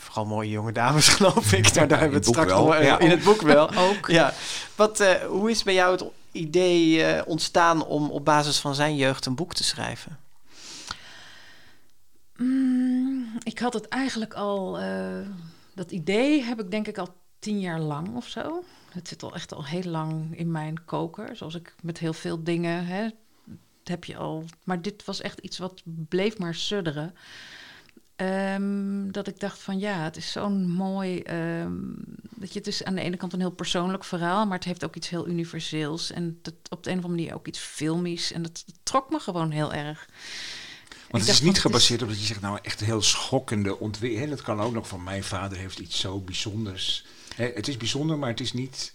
vooral mooie jonge dames, geloof ik. Daar hebben we het straks wel. nog wel- Ja. in het boek wel. Ook. Ja, wat, eh, hoe is bij jou het idee eh, ontstaan om op basis van zijn jeugd een boek te schrijven? Mm, ik had het eigenlijk al. eh, dat idee heb ik denk ik al tien jaar lang of zo. Het zit al echt al heel lang in mijn koker. Zoals ik met heel veel dingen. Hè, heb je al. Maar dit was echt iets wat bleef maar sudderen. Ehm, dat ik dacht van ja, het is zo'n mooi. ehm, dat je, het is aan de ene kant een heel persoonlijk verhaal, maar het heeft ook iets heel universeels. En dat, op de een of andere manier ook iets filmisch. En dat, trok me gewoon heel erg. Want het is niet gebaseerd op dat je zegt, nou echt een heel schokkende ontwikkeling. Dat kan ook nog van mijn vader heeft iets zo bijzonders. Hè, het is bijzonder, maar het is niet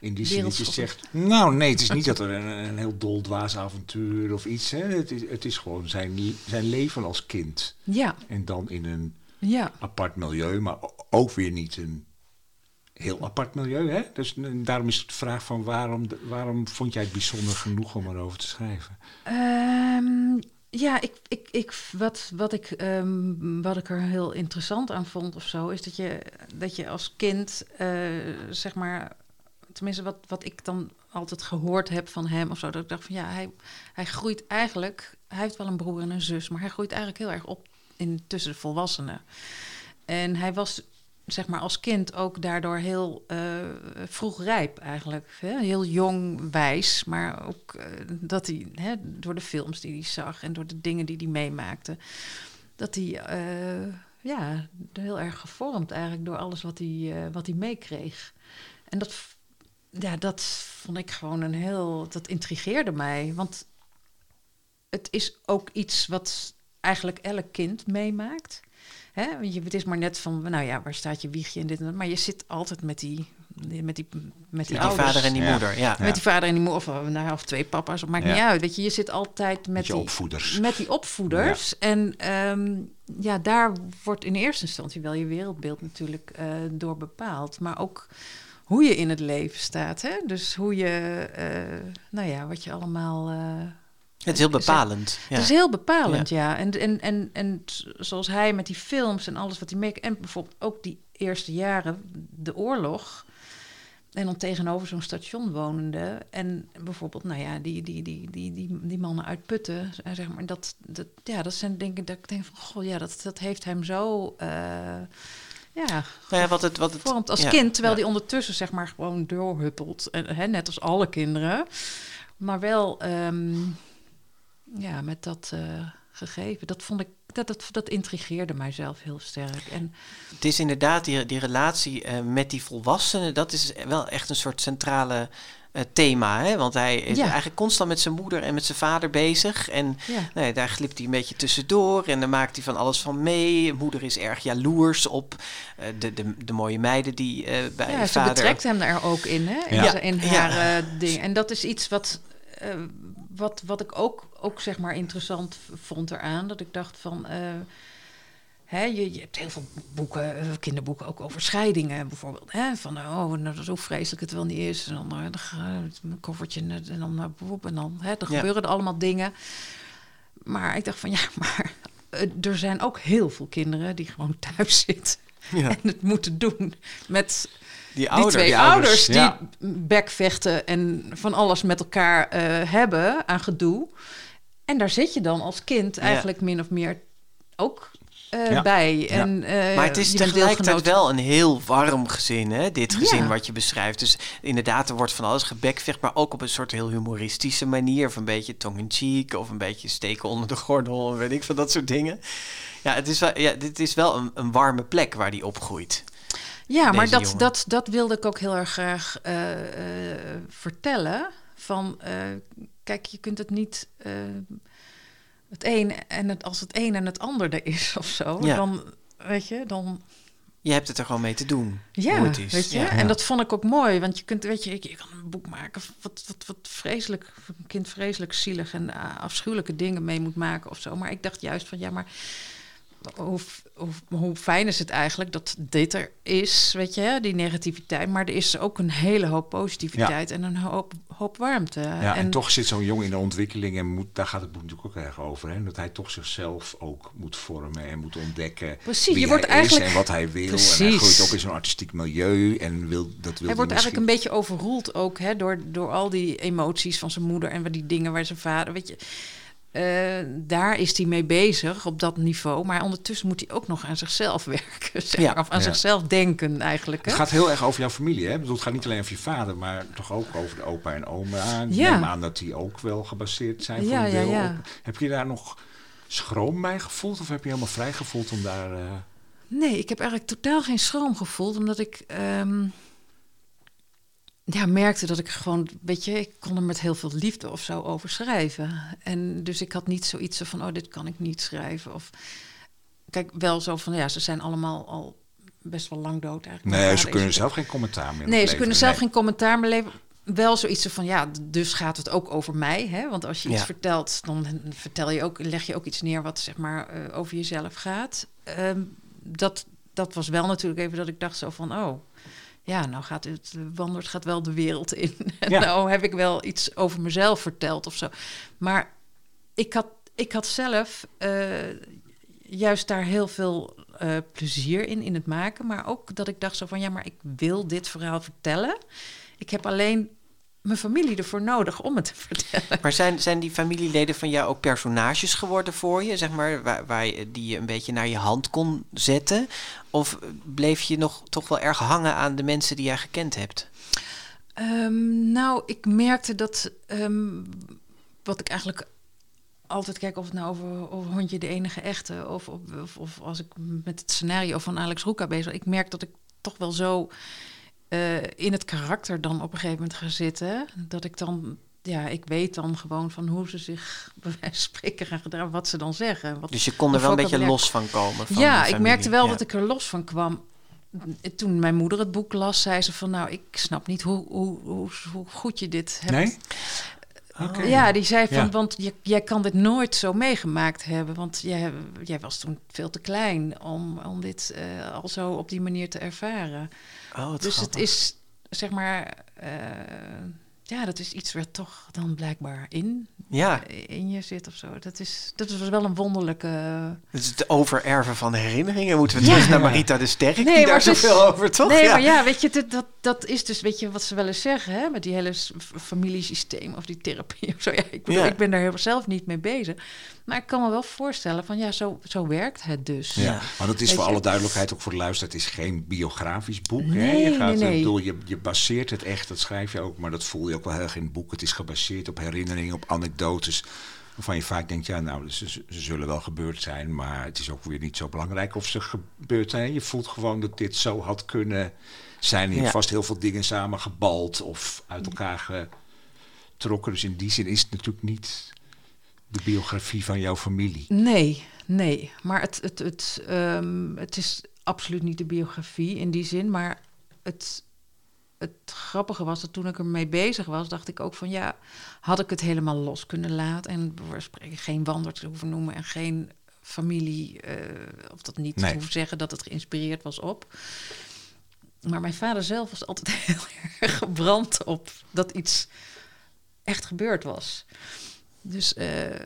in die zin dat je zegt... Nou nee, het is niet dat er een, een heel doldwaas avontuur of iets... Hè. Het, is, het is gewoon zijn, zijn leven als kind. Ja, En dan in een ja. apart milieu, maar ook weer niet een heel apart milieu. Hè? Dus daarom is het de vraag van waarom, waarom vond jij het bijzonder genoeg om erover te schrijven? Ehm, ja, ik, ik, ik, wat, wat, ik, ehm, wat ik er heel interessant aan vond of zo, is dat je, dat je als kind, eh, zeg maar, tenminste wat, wat ik dan altijd gehoord heb van hem of zo, dat ik dacht van ja, hij, hij groeit eigenlijk, hij heeft wel een broer en een zus, maar hij groeit eigenlijk heel erg op in, tussen de volwassenen. En hij was zeg maar als kind ook daardoor heel eh, vroeg rijp eigenlijk. Hè? Heel jong, wijs, maar ook eh, dat hij hè, door de films die hij zag en door de dingen die hij meemaakte, dat hij eh, ja, heel erg gevormd eigenlijk door alles wat hij, wat hij meekreeg. En dat, ja, dat vond ik gewoon een heel, dat intrigeerde mij, want het is ook iets wat eigenlijk elk kind meemaakt. Hè? want je- Het is maar net van, nou ja, waar staat je wiegje en dit en dat. Maar je zit altijd met die, met die, met die, Met die ouders. vader en die Ja. moeder, ja. Met die vader en die moeder, of, nou, of twee papa's, dat maakt Ja. niet uit. Weet je, je zit altijd met, die, opvoeders. met die opvoeders. En ehm, ja, daar wordt in eerste instantie wel je wereldbeeld natuurlijk eh, door bepaald. Maar ook hoe je in het leven staat. Hè? Dus hoe je, eh, nou ja, wat je allemaal... eh, Het is heel bepalend. Ja. het is heel bepalend, ja. En, en, en, en zoals hij met die films en alles wat hij meek... en bijvoorbeeld ook die eerste jaren, de oorlog... en dan tegenover zo'n station wonende... en bijvoorbeeld, nou ja, die, die, die, die, die, die mannen uit Putten... eh, zeg maar, dat, dat, ja, dat zijn dingen dat ik denk van... goh, ja, dat, dat heeft hem zo... ja, Nou ja, wat het, wat het, gevormd als ja, kind... terwijl ja. die ondertussen zeg maar gewoon doorhuppelt. En, hè, net als alle kinderen. Maar wel... ehm, ja, met dat eh, gegeven. Dat vond ik, dat, dat, dat intrigeerde mijzelf heel sterk. En, Het is inderdaad die, die relatie eh, met die volwassenen, dat is wel echt een soort centrale thema. Hè? Want hij is Ja. eigenlijk constant met zijn moeder en met zijn vader bezig. En ja. nee, daar glipt hij een beetje tussendoor en dan maakt hij van alles van mee. Moeder is erg jaloers op eh, de, de, de mooie meiden die eh, bij ja, ze vader... betrekt hem er ook in, hè? In, Ja. zijn- in Ja. haar eh, ding. En dat is iets wat, eh, wat, wat ik ook, ook zeg maar interessant vond eraan. Dat ik dacht van... hè, je, je hebt heel veel boeken, eh, kinderboeken, ook over scheidingen bijvoorbeeld. Hè? Van, oh, nou, zo vreselijk het wel niet is. En dan, eh, dan ga- een koffertje en dan, eh, boep, en dan hè, er Ja. gebeuren er allemaal dingen. Maar ik dacht van, ja, maar eh, er zijn ook heel veel kinderen die gewoon thuis zitten Ja, en het moeten doen met die die twee die ouders, ja. die bekvechten en van alles met elkaar hebben aan gedoe. En daar zit je dan als kind eigenlijk min of meer ook eh, Ja. bij. En, eh, Maar het is tegelijkertijd wel een heel warm gezin, hè? dit gezin Ja. wat je beschrijft. Dus inderdaad, er wordt van alles gebekvecht, maar ook op een soort heel humoristische manier. Of een beetje tong-in-cheek, of een beetje steken onder de gordel, en weet ik van dat soort dingen. Ja, het is wel, ja dit is wel een, een warme plek waar die opgroeit. Ja, maar dat, jongen. dat, dat wilde ik ook heel erg graag eh, eh, vertellen. Van, eh, kijk, je kunt het niet... het een en het, als het een en het ander er is of zo, Ja. dan, weet je, dan Je hebt het er gewoon mee te doen, Ja, hoe het is. weet je. Ja. En dat vond ik ook mooi, want je kunt, weet je, je kan een boek maken wat, wat, wat vreselijk, een kind vreselijk zielig en eh, afschuwelijke dingen mee moet maken of zo. Maar ik dacht juist van, ja, maar hoe, hoe, hoe fijn is het eigenlijk dat dit er is, weet je, die negativiteit. Maar er is ook een hele hoop positiviteit en een hoop, hoop warmte. Ja, en, toch zit zo'n jongen in de ontwikkeling en moet, daar gaat het boek natuurlijk ook erg over. Hè? Dat hij toch zichzelf ook moet vormen en moet ontdekken Precies, wie je wordt hij eigenlijk- is en wat hij wil. En hij groeit ook in zo'n artistiek milieu en wil, dat wil Hij wordt misschien- eigenlijk een beetje overroeld ook hè, door, door al die emoties van zijn moeder en die dingen waar zijn vader, weet je. Eh, daar is hij mee bezig op dat niveau. Maar ondertussen moet hij ook nog aan zichzelf werken. Zeg Ja. of aan Ja. zichzelf denken eigenlijk. Hè? Het gaat heel erg over jouw familie. Hè? Ik bedoel, het gaat niet alleen over je vader, maar toch ook over de opa en oma. Ik Ja. neem aan dat die ook wel gebaseerd zijn voor een deel. op- Heb je daar nog schroom bij gevoeld? Of heb je helemaal vrij gevoeld om daar... eh, Nee, ik heb eigenlijk totaal geen schroom gevoeld. Omdat ik ehm, ja, merkte dat ik gewoon, weet je, ik kon er met heel veel liefde of zo over schrijven. En dus ik had niet zoiets van, oh, dit kan ik niet schrijven. Of kijk, wel zo van, ja, ze zijn allemaal al best wel lang dood eigenlijk. Nee, ze kunnen zelf geen commentaar meer Nee, ze kunnen zelf Nee. geen commentaar meer leveren. Wel zoiets van, ja, dus gaat het ook over mij. Hè? Want als je iets vertelt, dan vertel je ook, leg je ook iets neer wat zeg maar eh, over jezelf gaat. Ehm, dat, dat was wel natuurlijk even dat ik dacht zo van, oh, ja, nou gaat het, wandelt gaat wel de wereld in. En Ja. nou heb ik wel iets over mezelf verteld of zo. Maar ik had, ik had zelf eh, juist daar heel veel eh, plezier in, in het maken. Maar ook dat ik dacht zo van, ja, maar ik wil dit verhaal vertellen. Ik heb alleen mijn familie ervoor nodig om het te vertellen. Maar zijn, zijn die familieleden van jou ook personages geworden voor je, zeg maar, waar, waar je, die je een beetje naar je hand kon zetten? Of bleef je nog toch wel erg hangen aan de mensen die jij gekend hebt? Ehm, nou, ik merkte dat ehm, wat ik eigenlijk altijd kijk of het nou over, over hondje de enige echte of, of, of, als ik met het scenario van Alex Roeka bezig, ik merk dat ik toch wel zo eh, in het karakter dan op een gegeven moment ga zitten, dat ik dan ja, ik weet dan gewoon van hoe ze zich bij wijze van spreken gaan gedragen, wat ze dan zeggen. Wat, Dus je kon er wel een beetje los van komen. Van ja, ik merkte wel Ja. dat ik er los van kwam. Toen mijn moeder het boek las, zei ze van... nou, ik snap niet hoe, hoe, hoe, hoe goed je dit hebt. Nee? Ja, die zei van, Ja. want je, jij kan dit nooit zo meegemaakt hebben. Want jij, jij was toen veel te klein om, om dit eh, al zo op die manier te ervaren. Oh, dus grappig. het is, zeg maar... eh, ja, dat is iets waar toch dan blijkbaar in, Ja, in je zit of zo. Dat, is, dat was wel een wonderlijke... het is het overerven van herinneringen. Moeten we Ja. terug naar Marita de Sterk, Nee, die daar is- zoveel over, toch? Nee, ja. maar ja, weet je, dat, dat, dat is dus, weet je, wat ze wel eens zeggen, hè, met die hele familiesysteem of die therapie of zo. Ja, ik, bedoel, Ja. ik ben daar heel zelf niet mee bezig. Maar ik kan me wel voorstellen van, ja, zo, zo werkt het dus. Ja, maar dat is Weet voor je- alle duidelijkheid ook voor de luisteraar. Het is geen biografisch boek. hè? Nee, Je, gaat, nee, nee. Ik bedoel, je, je baseert het echt, dat schrijf je ook, maar dat voel je ook wel heel erg in het boek. Het is gebaseerd op herinneringen, op anekdotes Waarvan je vaak denkt, ja, nou, ze, ze zullen wel gebeurd zijn, maar het is ook weer niet zo belangrijk of ze gebeurd zijn. Je voelt gewoon dat dit zo had kunnen zijn. Hebt Ja. vast heel veel dingen samen gebald of uit elkaar getrokken. Dus in die zin is het natuurlijk niet de biografie van jouw familie. Nee, nee. Maar het, het, het, ehm, het is absoluut niet de biografie in die zin. Maar het, het grappige was dat toen ik ermee bezig was, dacht ik ook van ja, had ik het helemaal los kunnen laten. En geen wandert hoeven noemen en geen familie, eh, of dat niet Nee. hoeven zeggen dat het geïnspireerd was op. Maar mijn vader zelf was altijd heel erg gebrand op dat iets echt gebeurd was. Dus eh,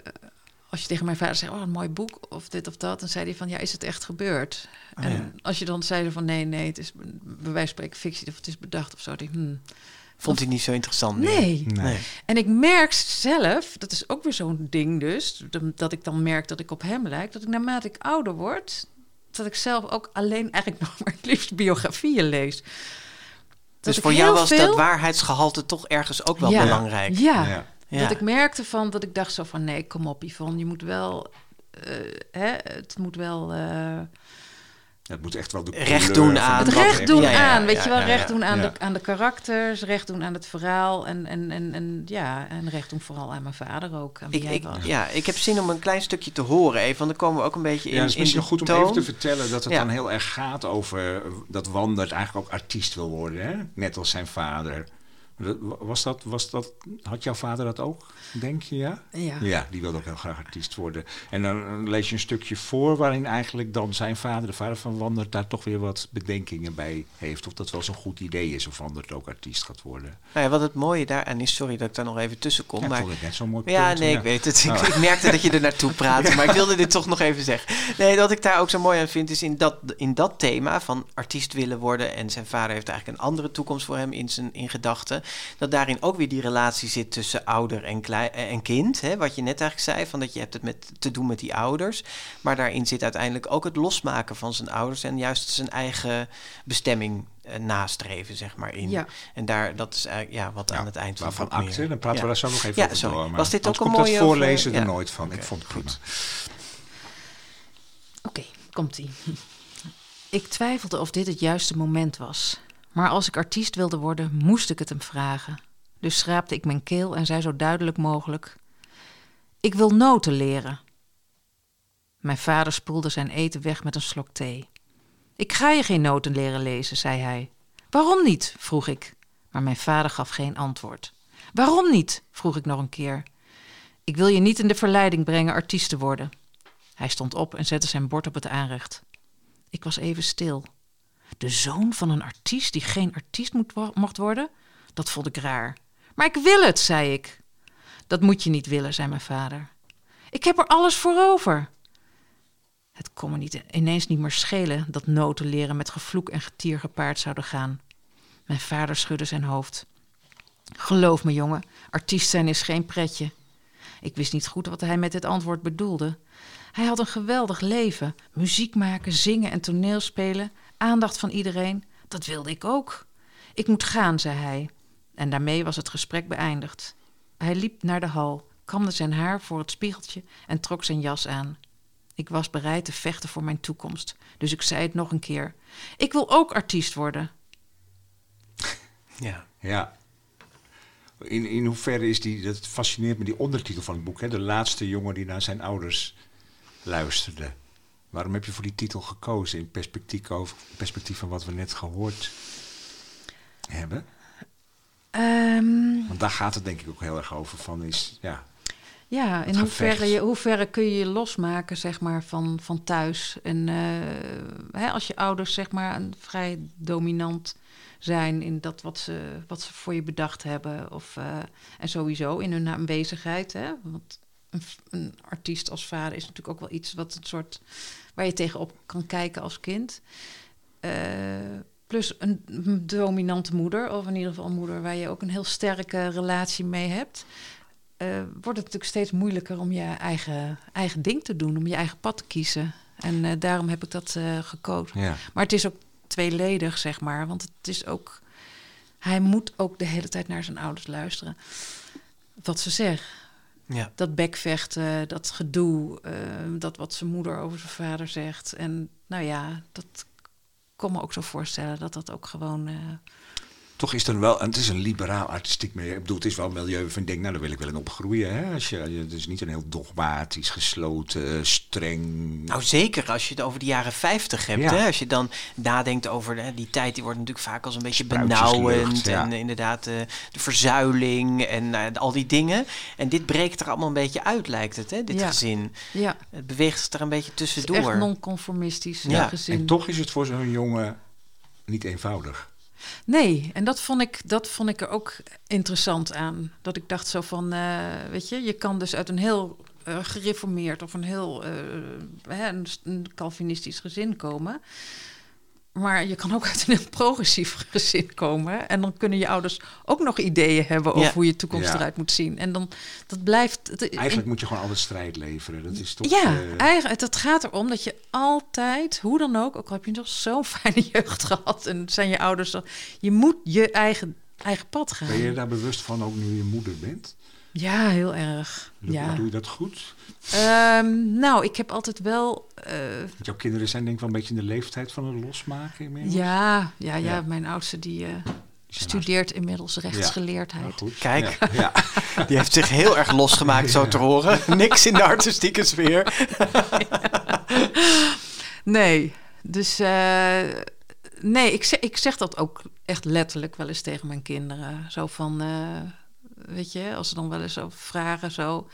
als je tegen mijn vader zegt, oh, een mooi boek of dit of dat, dan zei hij van, ja, is het echt gebeurd? Oh, en ja. als je dan zei van, nee, nee, het is bij wijze van spreken fictie of het is bedacht of zo, ik, hmm. Vond hij niet zo interessant nee. Nee. En ik merk zelf, dat is ook weer zo'n ding dus, dat- ik dan merk dat ik op hem lijk, dat ik naarmate ik ouder word, dat ik zelf ook alleen eigenlijk nog maar het liefst biografieën lees. Dat Dus voor jou was veel- dat waarheidsgehalte toch ergens ook wel Ja. belangrijk? Ja, Ja. Ja. Dat ik merkte van dat ik dacht zo van nee, kom op, Yvonne, je moet wel. eh, hè, het moet wel. eh, Het moet echt wel de Recht doen aan- het recht doen Ja, ja, ja, aan, weet ja, je wel, ja, recht doen aan, Ja. de, aan de karakters, recht doen aan het verhaal en, en, en, en ja, en recht doen vooral aan mijn vader ook, aan Ik, ja, ik heb zin om een klein stukje te horen even, want dan komen we ook een beetje in, Ja, het is in misschien goed om even te vertellen dat het Ja. dan heel erg gaat over dat Wandert eigenlijk ook artiest wil worden. Hè? Net als zijn vader. Was dat, was dat, had jouw vader dat ook, denk je? Ja? Ja. Ja, die wilde ook heel graag artiest worden. En dan lees je een stukje voor waarin eigenlijk dan zijn vader, de vader van Wandert, daar toch weer wat bedenkingen bij heeft. Of dat wel zo'n goed idee is of Wandert ook artiest gaat worden. Nou ja, wat het mooie daaraan is, sorry dat ik daar nog even tussen kom, Ja, maar vond ik net zo'n mooi Ja, nee, ik weet het. Ik, Oh. ik merkte dat je er naartoe praatte, maar ik wilde dit toch nog even zeggen. Nee, wat ik daar ook zo mooi aan vind, is in dat, in dat thema van artiest willen worden. En zijn vader heeft eigenlijk een andere toekomst voor hem in zijn in gedachten. Dat daarin ook weer die relatie zit tussen ouder en, klei- eh, en kind. Hè, wat je net eigenlijk zei, van dat je hebt het met, te doen met die ouders. Maar daarin zit uiteindelijk ook het losmaken van zijn ouders en juist zijn eigen bestemming eh, nastreven, zeg maar, in. Ja. En daar, dat is eigenlijk ja, wat aan het eind van boek acte, meer- dan praten Ja. we daar zo nog even Ja, over sorry. door. maar Was dit ook een mooie dat voorlezen ja. er nooit van. Ik vond het goed. Oké, komt-ie. Ik twijfelde of dit het juiste moment was. Maar als ik artiest wilde worden, moest ik het hem vragen. Dus schraapte ik mijn keel en zei zo duidelijk mogelijk: Ik wil noten leren. Mijn vader spoelde zijn eten weg met een slok thee. Ik ga je geen noten leren lezen, zei hij. Waarom niet? vroeg ik. Maar mijn vader gaf geen antwoord. Waarom niet? vroeg ik nog een keer. Ik wil je niet in de verleiding brengen artiest te worden. Hij stond op en zette zijn bord op het aanrecht. Ik was even stil. De zoon van een artiest die geen artiest moet mocht worden? Dat vond ik raar. Maar ik wil het, zei ik. Dat moet je niet willen, zei mijn vader. Ik heb er alles voor over. Het kon me niet, ineens niet meer schelen dat noten leren met gevloek en getier gepaard zouden gaan. Mijn vader schudde zijn hoofd. Geloof me, jongen, artiest zijn is geen pretje. Ik wist niet goed wat hij met dit antwoord bedoelde. Hij had een geweldig leven. Muziek maken, zingen en toneelspelen. Aandacht van iedereen. Dat wilde ik ook. Ik moet gaan, zei hij. En daarmee was het gesprek beëindigd. Hij liep naar de hal, kamde zijn haar voor het spiegeltje en trok zijn jas aan. Ik was bereid te vechten voor mijn toekomst, dus ik zei het nog een keer. Ik wil ook artiest worden. Ja. Ja. In, in hoeverre is die, dat fascineert me die ondertitel van het boek, hè? de laatste jongen die naar zijn ouders luisterde. Waarom heb je voor die titel gekozen in perspectief, over, perspectief van wat we net gehoord hebben? Ehm, Want daar gaat het denk ik ook heel erg over van is, ja, Ja, in hoeverre, je, hoeverre kun je je losmaken zeg maar, van, van thuis? En eh, hè, als je ouders zeg maar, een vrij dominant zijn in dat wat ze, wat ze voor je bedacht hebben. Of, eh, en sowieso in hun aanwezigheid. Hè? Want een, artiest als vader is natuurlijk ook wel iets wat een soort waar je tegenop kan kijken als kind. Eh, plus een, dominante moeder, of in ieder geval een moeder waar je ook een heel sterke relatie mee hebt eh, wordt het natuurlijk steeds moeilijker om je eigen, eigen ding te doen, om je eigen pad te kiezen. En eh, daarom heb ik dat gekozen. ja. Maar het is ook tweeledig, zeg maar. Want het is ook. Hij moet ook de hele tijd naar zijn ouders luisteren. Wat ze zeggen. Ja. Dat bekvechten, dat gedoe, eh, dat wat zijn moeder over zijn vader zegt. En nou ja, dat kon me ook zo voorstellen dat dat ook gewoon. eh, Toch is er wel, en het is een liberaal artistiek milieu. Ik bedoel, het is wel een milieu waarvan ik denk, nou, daar wil ik wel in opgroeien. Hè? Als je, je- het is niet een heel dogmatisch, gesloten, streng. Nou, zeker als je het over de jaren 50 hebt. Ja. Hè? Als je dan nadenkt over hè, die tijd, die wordt natuurlijk vaak als een beetje benauwend. ja. En inderdaad eh, de verzuiling en eh, al die dingen. En dit breekt er allemaal een beetje uit, lijkt het, hè? dit Ja. gezin. ja, Het beweegt zich er een beetje het is tussendoor. echt non-conformistisch Ja, eh, gezin. en toch is het voor zo'n jongen niet eenvoudig. Nee, en dat vond, ik, dat vond ik er ook interessant aan. Dat ik dacht zo van, eh, weet je, je kan dus uit een heel eh, gereformeerd of een heel eh, Calvinistisch gezin komen. Maar je kan ook uit een heel progressief gezin komen. En dan kunnen je ouders ook nog ideeën hebben over Ja. hoe je toekomst Ja. eruit moet zien. En dan, dat blijft... het- Eigenlijk moet je gewoon altijd strijd leveren. Dat is toch... ja, eh, eigenlijk, het gaat erom dat je altijd, hoe dan ook, ook al heb je nog zo'n fijne jeugd gehad en zijn je ouders, je moet je eigen, eigen pad gaan. ben je daar bewust van ook nu je moeder bent? Ja, heel erg. Doe, Ja. doe je dat goed? Ehm, nou, ik heb altijd wel. eh, Want jouw kinderen zijn denk ik wel een beetje in de leeftijd van het losmaken inmiddels. ja, ja, ja, Ja. mijn oudste die eh, studeert inmiddels rechtsgeleerdheid. goed. Kijk. Ja. ja. Die heeft zich heel erg losgemaakt, zo te horen. Niks in de artistieke sfeer. Nee, dus eh, nee, ik zeg, ik zeg dat ook echt letterlijk wel eens tegen mijn kinderen. Zo van, eh, weet je, als ze dan wel eens over vragen, zo.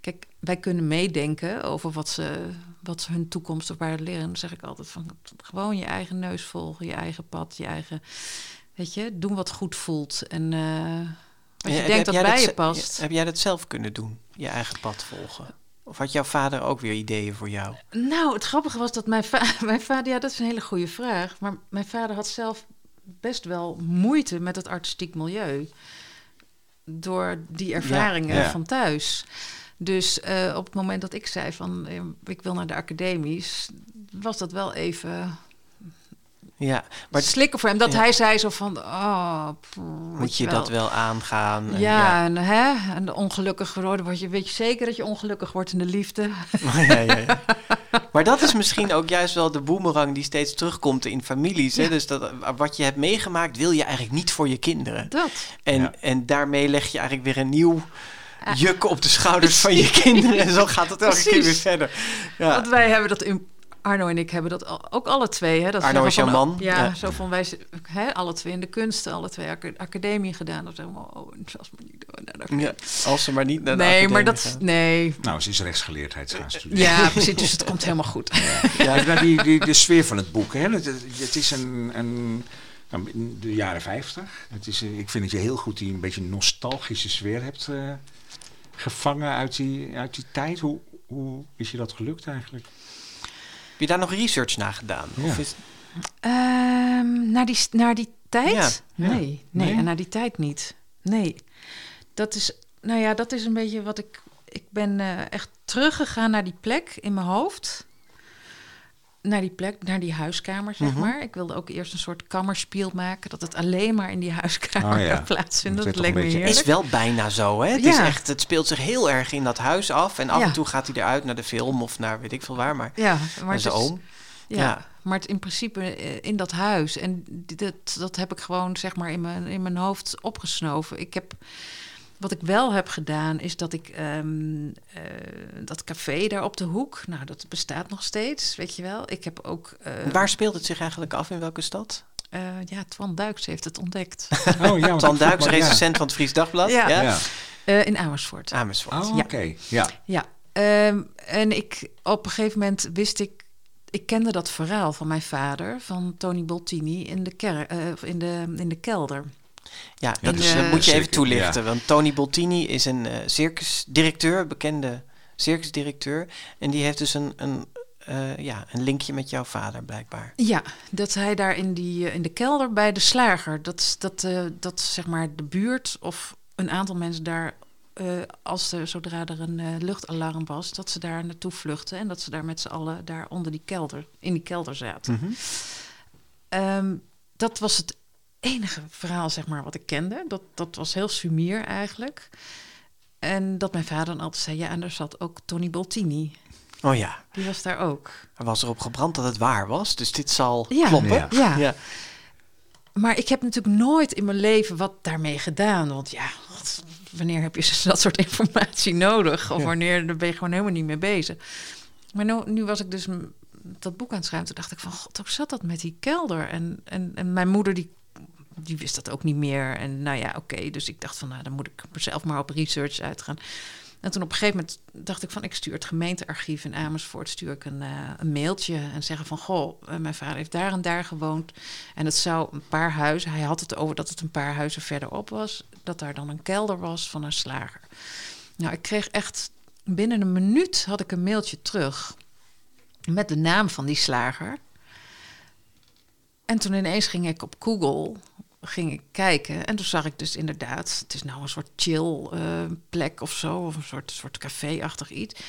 Kijk, wij kunnen meedenken over wat ze, wat ze hun toekomst of waar leren. Dan zeg ik altijd van, gewoon je eigen neus volgen, je eigen pad, je eigen, weet je, doen wat goed voelt. En eh wat je denkt dat bij je past. Heb jij dat zelf kunnen doen? Je eigen pad volgen? Of had jouw vader ook weer ideeën voor jou? Nou, het grappige was dat mijn, va- mijn vader... Ja, dat is een hele goede vraag. Maar mijn vader had zelf best wel moeite met het artistiek milieu. Door die ervaringen ja. van thuis. Dus eh, op het moment dat ik zei van... eh, ik wil naar de academies... was dat wel even Ja, maar slikken voor hem. Dat ja. hij zei zo van... Oh, moet je wel. dat wel aangaan? En Ja, en, hè, en ongelukkig geworden word je... Weet je zeker dat je ongelukkig wordt in de liefde? ja, ja, ja. Maar dat is misschien ook juist wel de boemerang die steeds terugkomt in families. Hè? Ja. Dus dat, wat je hebt meegemaakt, wil je eigenlijk niet voor je kinderen. Dat. En, Ja. en daarmee leg je eigenlijk weer een nieuw Ah. juk op de schouders van je kinderen. En zo gaat het elke keer weer verder. Ja. Want wij hebben dat in. Arno en ik hebben dat al- ook alle twee. Hè, dat Arno is jouw van, man? Ja, Ja. zo van wij hè, alle twee in de kunsten, alle twee aca- academie gedaan. Dat zeggen we, oh, zelfs maar niet doen. Nou, dat- Ja, als ze maar niet naar de nee, maar dat. gaan. Nee. Nou, ze is rechtsgeleerdheid gaan studeren. Ja, precies. Dus het komt helemaal goed. Ja, nou, die, die, de sfeer van het boek. Hè? Het, is een, een, nou, in de jaren 50. Het is, een- ik vind dat je heel goed die een beetje nostalgische sfeer hebt eh, gevangen uit die, uit die tijd. Hoe, hoe is je dat gelukt eigenlijk? Heb je daar nog research naar gedaan? Ja. Of is, Ehm, naar, die, naar die tijd? Ja, Nee, ja. nee, Nee? en naar die tijd niet. Nee. Dat is, nou ja, dat is een beetje wat ik. Ik ben eh, echt teruggegaan naar die plek in mijn hoofd. Naar die plek, naar die huiskamer, zeg Mhm. maar. Ik wilde ook eerst een soort kammerspiel maken. Dat het alleen maar in die huiskamer Oh ja. kan plaatsvinden. Dat leek me een beetje- is heerlijk. wel bijna zo, hè? Het, Ja. is echt, het speelt zich heel erg in dat huis af. En af Ja. en toe gaat hij eruit naar de film of naar weet ik veel waar. Maar Ja, maar het zijn is- oom. Ja, Ja. maar het in principe eh, in dat huis. En dat, dat heb ik gewoon zeg maar in mijn, in mijn hoofd opgesnoven. Ik heb, wat ik wel heb gedaan, is dat ik ehm, eh, dat café daar op de hoek, nou dat bestaat nog steeds, weet je wel. Ik heb ook, eh, Waar speelt het zich eigenlijk af? In welke stad? eh, ja, Twan Duiks heeft het ontdekt. Oh, ja, vroeg Duiks, ja. recensent van het Fries Dagblad. Ja. Ja. Ja. Eh, in Amersfoort. Amersfoort. Oh, Ja. oké. Ja. Ja, ehm, en ik op een gegeven moment wist ik, ik kende dat verhaal van mijn vader, van Tony Boltini in de, ker, eh, in de, in de kelder. Ja, Ja, dat dus, eh, moet je even toelichten. Want Tony Boltini is een eh, circusdirecteur, bekende circusdirecteur. En die heeft dus een, een, eh, ja, een linkje met jouw vader, blijkbaar. Ja, dat hij daar in, die, in de kelder bij de slager, dat, dat, eh, dat zeg maar de buurt of een aantal mensen daar, eh, als er, zodra er een eh, luchtalarm was, dat ze daar naartoe vluchtten en dat ze daar met z'n allen daar onder die kelder, in die kelder zaten. Mhm. Ehm, dat was het enige verhaal, zeg maar, wat ik kende. Dat, dat was heel sumier eigenlijk. En dat mijn vader dan altijd zei, ja, en daar zat ook Tony Boltini. Oh ja, Die was daar ook. er was erop gebrand dat het waar was. Dus dit zal Ja, kloppen. Ja. ja. Ja. Maar ik heb natuurlijk nooit in mijn leven wat daarmee gedaan. Want ja, wat- wanneer heb je dat soort informatie nodig? Of Ja. wanneer daar ben je gewoon helemaal niet mee bezig. Maar nu, nu was ik dus dat boek aan het schrijven. Toen dacht ik van, god, hoe zat dat met die kelder? En, en, en mijn moeder, die, die wist dat ook niet meer. En nou ja, oké. dus ik dacht van, nou, dan moet ik mezelf maar op research uitgaan. En toen op een gegeven moment dacht ik van... ik stuur het gemeentearchief in Amersfoort... stuur ik een, eh, een mailtje en zeggen van... goh, eh, mijn vader heeft daar en daar gewoond... en het zou een paar huizen... hij had het over dat het een paar huizen verderop was... dat daar dan een kelder was van een slager. Nou, ik kreeg echt... binnen een minuut had ik een mailtje terug... met de naam van die slager... En toen ineens ging ik op Google ging ik kijken. En toen zag ik dus inderdaad, het is nou een soort chill eh, plek of zo, of een soort, soort café-achtig iets.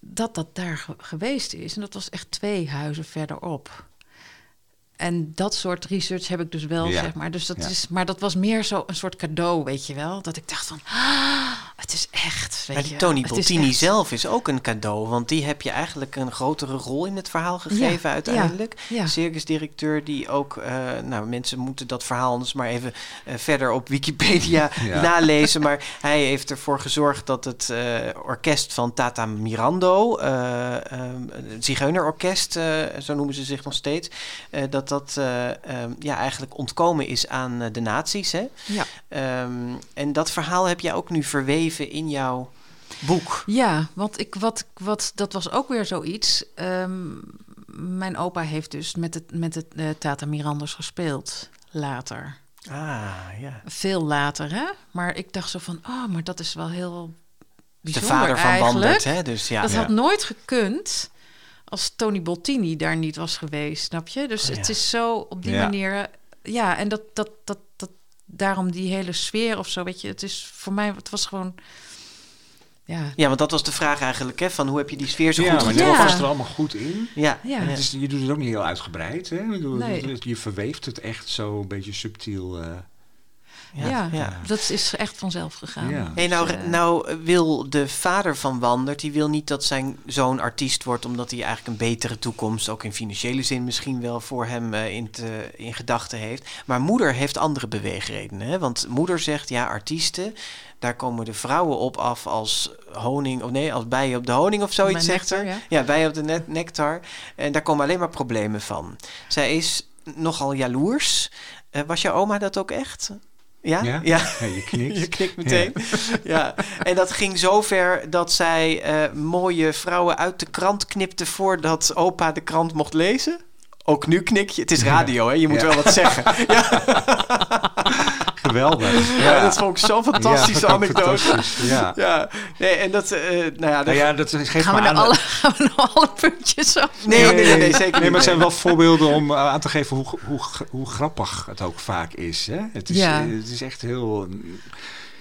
Dat dat daar ge- geweest is. En dat was echt twee huizen verderop. En dat soort research heb ik dus wel, Ja. zeg maar. Dus dat Ja. is, maar dat was meer zo een soort cadeau, weet je wel. Dat ik dacht van, ah, het is echt. Weet Maar die Tony echt- zelf is ook een cadeau. Want die heb je eigenlijk een grotere rol in het verhaal gegeven Ja, uiteindelijk. ja. Circusdirecteur die ook... eh, nou, mensen moeten dat verhaal anders maar even eh, verder op Wikipedia Ja. nalezen. Maar hij heeft ervoor gezorgd dat het eh, orkest van Tata Mirando... eh, ehm, het Zigeunerorkest, eh, zo noemen ze zich nog steeds... eh, dat dat eh, ehm, ja, eigenlijk ontkomen is aan de nazi's, hè? Ja. Ehm, en dat verhaal heb jij ook nu verweven in jouw boek. Ja, want ik, wat, wat, dat was ook weer zoiets. Ehm, mijn opa heeft dus met het, met het eh, Tata Mirandas gespeeld later. Ah, ja. Veel later, hè? Maar ik dacht zo van, oh, maar dat is wel heel De bijzonder vader van eigenlijk. Hè? Dus ja. Dat Ja. had nooit gekund als Tony Boltini daar niet was geweest, snap je? Dus Oh, het is zo op die Ja. manier... Ja, en dat, dat, dat, dat, daarom die hele sfeer of zo, weet je... Het is voor mij, het was gewoon... Ja, Ja, want dat was de vraag eigenlijk, hè? Van hoe heb je die sfeer zo ja, goed maar dat Ja. was er allemaal goed in. Ja, Ja. Het is, je doet het ook niet heel uitgebreid. Hè? Nee. het- Je verweeft het echt zo een beetje subtiel. eh. Ja, dat is echt vanzelf gegaan. Ja. Hey, nou, Dus, eh, nou wil de vader van Wandert, die wil niet dat zijn zoon artiest wordt, omdat hij eigenlijk een betere toekomst, ook in financiële zin misschien wel, voor hem eh, in, te, in gedachten heeft. Maar moeder heeft andere beweegredenen. Hè? Want moeder zegt, ja, artiesten, daar komen de vrouwen op af als honing, of nee, als bijen op de honing of zoiets, zegt ze. ja. Ja, bijen op de net- nectar. En daar komen alleen maar problemen van. Zij is nogal jaloers. Eh, was jouw oma dat ook echt? Ja? Ja? ja. Ja, je knikt. Je knikt meteen. Ja. En dat ging zo ver dat zij eh, mooie vrouwen uit de krant knipte voordat opa de krant mocht lezen. Ook nu knik je. Het is radio, hè? Je moet Ja. wel wat zeggen. Geweldig. Ja, dat vond ik zo'n fantastische anekdote. fantastisch, Ja. Ja, nee, en dat, eh, nou ja, dat- ja, dat geeft Gaan we, aan... alle, gaan we nou alle puntjes af? nee, nee, nee, nee, zeker Nee, maar het zijn wel voorbeelden om eh, aan te geven hoe, hoe, hoe grappig het ook vaak is. Hè? Het, is Ja. eh, het is echt heel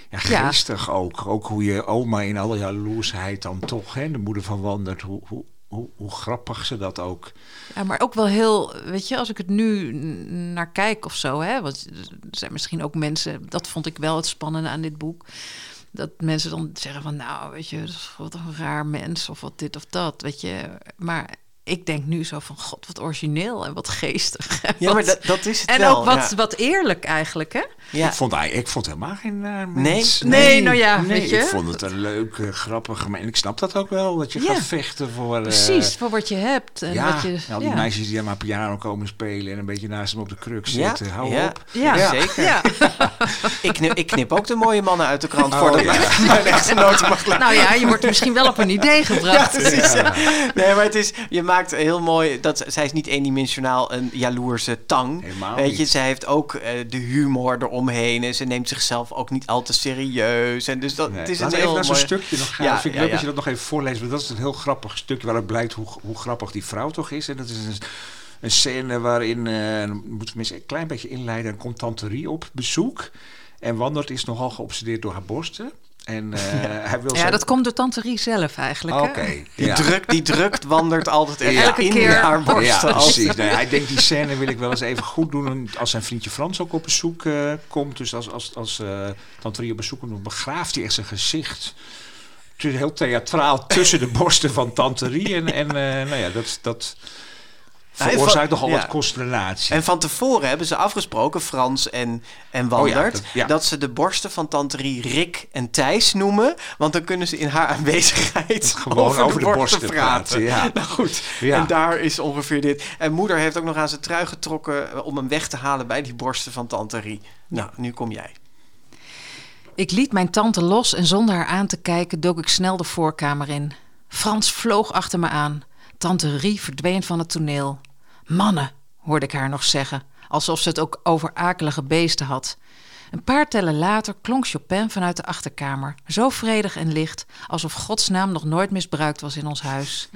ja, Ja. geestig ook. Ook hoe je oma in alle jaloersheid dan toch, hè, de moeder van Wandert, hoe, hoe, hoe, grappig ze dat ook... Ja, maar ook wel heel, weet je, als ik het nu naar kijk of zo, hè, want er zijn misschien ook mensen, dat vond ik wel het spannende aan dit boek, dat mensen dan zeggen van, nou, weet je, wat een raar mens of wat dit of dat, weet je, maar ik denk nu zo van, god, wat origineel en wat geestig. en Ja, maar dat, dat is het en wel. ook wat, ja. wat eerlijk eigenlijk, hè? Ja. Ik, vond, hij- ik vond helemaal geen naar Nee? Nee, nou ja, nee, weet je. Ik vond het een leuk, eh, grappig. En ik snap dat ook wel, dat je Ja. gaat vechten voor... eh, Precies, voor wat je hebt. En ja, wat je, al die ja. meisjes die dan maar piano komen spelen en een beetje naast hem op de kruk Ja, zitten. Hou ja. op. Ja, Ja, zeker. Ja. Ik, knip, ik knip ook de mooie mannen uit de krant Oh, voordat ja. mijn, mijn echtgenoot mag laten. Nou ja, je wordt misschien wel op een idee gebracht. precies. Ja. Nee, maar het is, je maakt heel mooi, dat, zij is niet eendimensionaal een jaloerse tang. Helemaal Weet je, zij heeft ook eh, de humor eromheen en ze neemt zichzelf ook niet al te serieus. En dus dat, Nee. het is Laten een heel even naar zo'n stukje nog gaan. Ja, vind ik ja, leuk dat je dat nog even voorleest. Want dat is een heel grappig stukje waaruit blijkt hoe, hoe grappig die vrouw toch is. En dat is een, een scène waarin, eh dan moeten we een klein beetje inleiden, komt Tante Rie op bezoek. En Wandert is nogal geobsedeerd door haar borsten. En eh, hij wil Ja, zijn- dat komt door Tante Rie zelf eigenlijk. hè? Oké, Die, ja. druk, die drukt wandert altijd echt Elke in keer. haar borsten. Ja, precies. Nee, hij denkt die scène wil ik wel eens even goed doen als zijn vriendje Frans ook op bezoek eh, komt. Dus als, als, als eh Tante Rie op bezoek komt, dan begraaft hij echt zijn gezicht. Het is heel theatraal tussen de borsten van Tante Rie. En, en eh, nou ja, dat, dat veroorzaakt nogal ja. wat consternatie. En van tevoren hebben ze afgesproken, Frans en, en Wandert, Oh ja, dat- ja. dat ze de borsten van Tante Rie Rick en Thijs noemen. Want dan kunnen ze in haar aanwezigheid Gewoon over de borsten praten. praten, ja. Nou goed, Ja. en daar is ongeveer dit. En moeder heeft ook nog aan zijn trui getrokken eh, om hem weg te halen bij die borsten van Tante Rie. Nou, nu kom jij. Ik liet mijn tante los en zonder haar aan te kijken dook ik snel de voorkamer in. Frans vloog achter me aan. Tante Rie verdween van het toneel. Mannen, hoorde ik haar nog zeggen, alsof ze het ook over akelige beesten had. Een paar tellen later klonk Chopin vanuit de achterkamer, zo vredig en licht, alsof Gods naam nog nooit misbruikt was in ons huis.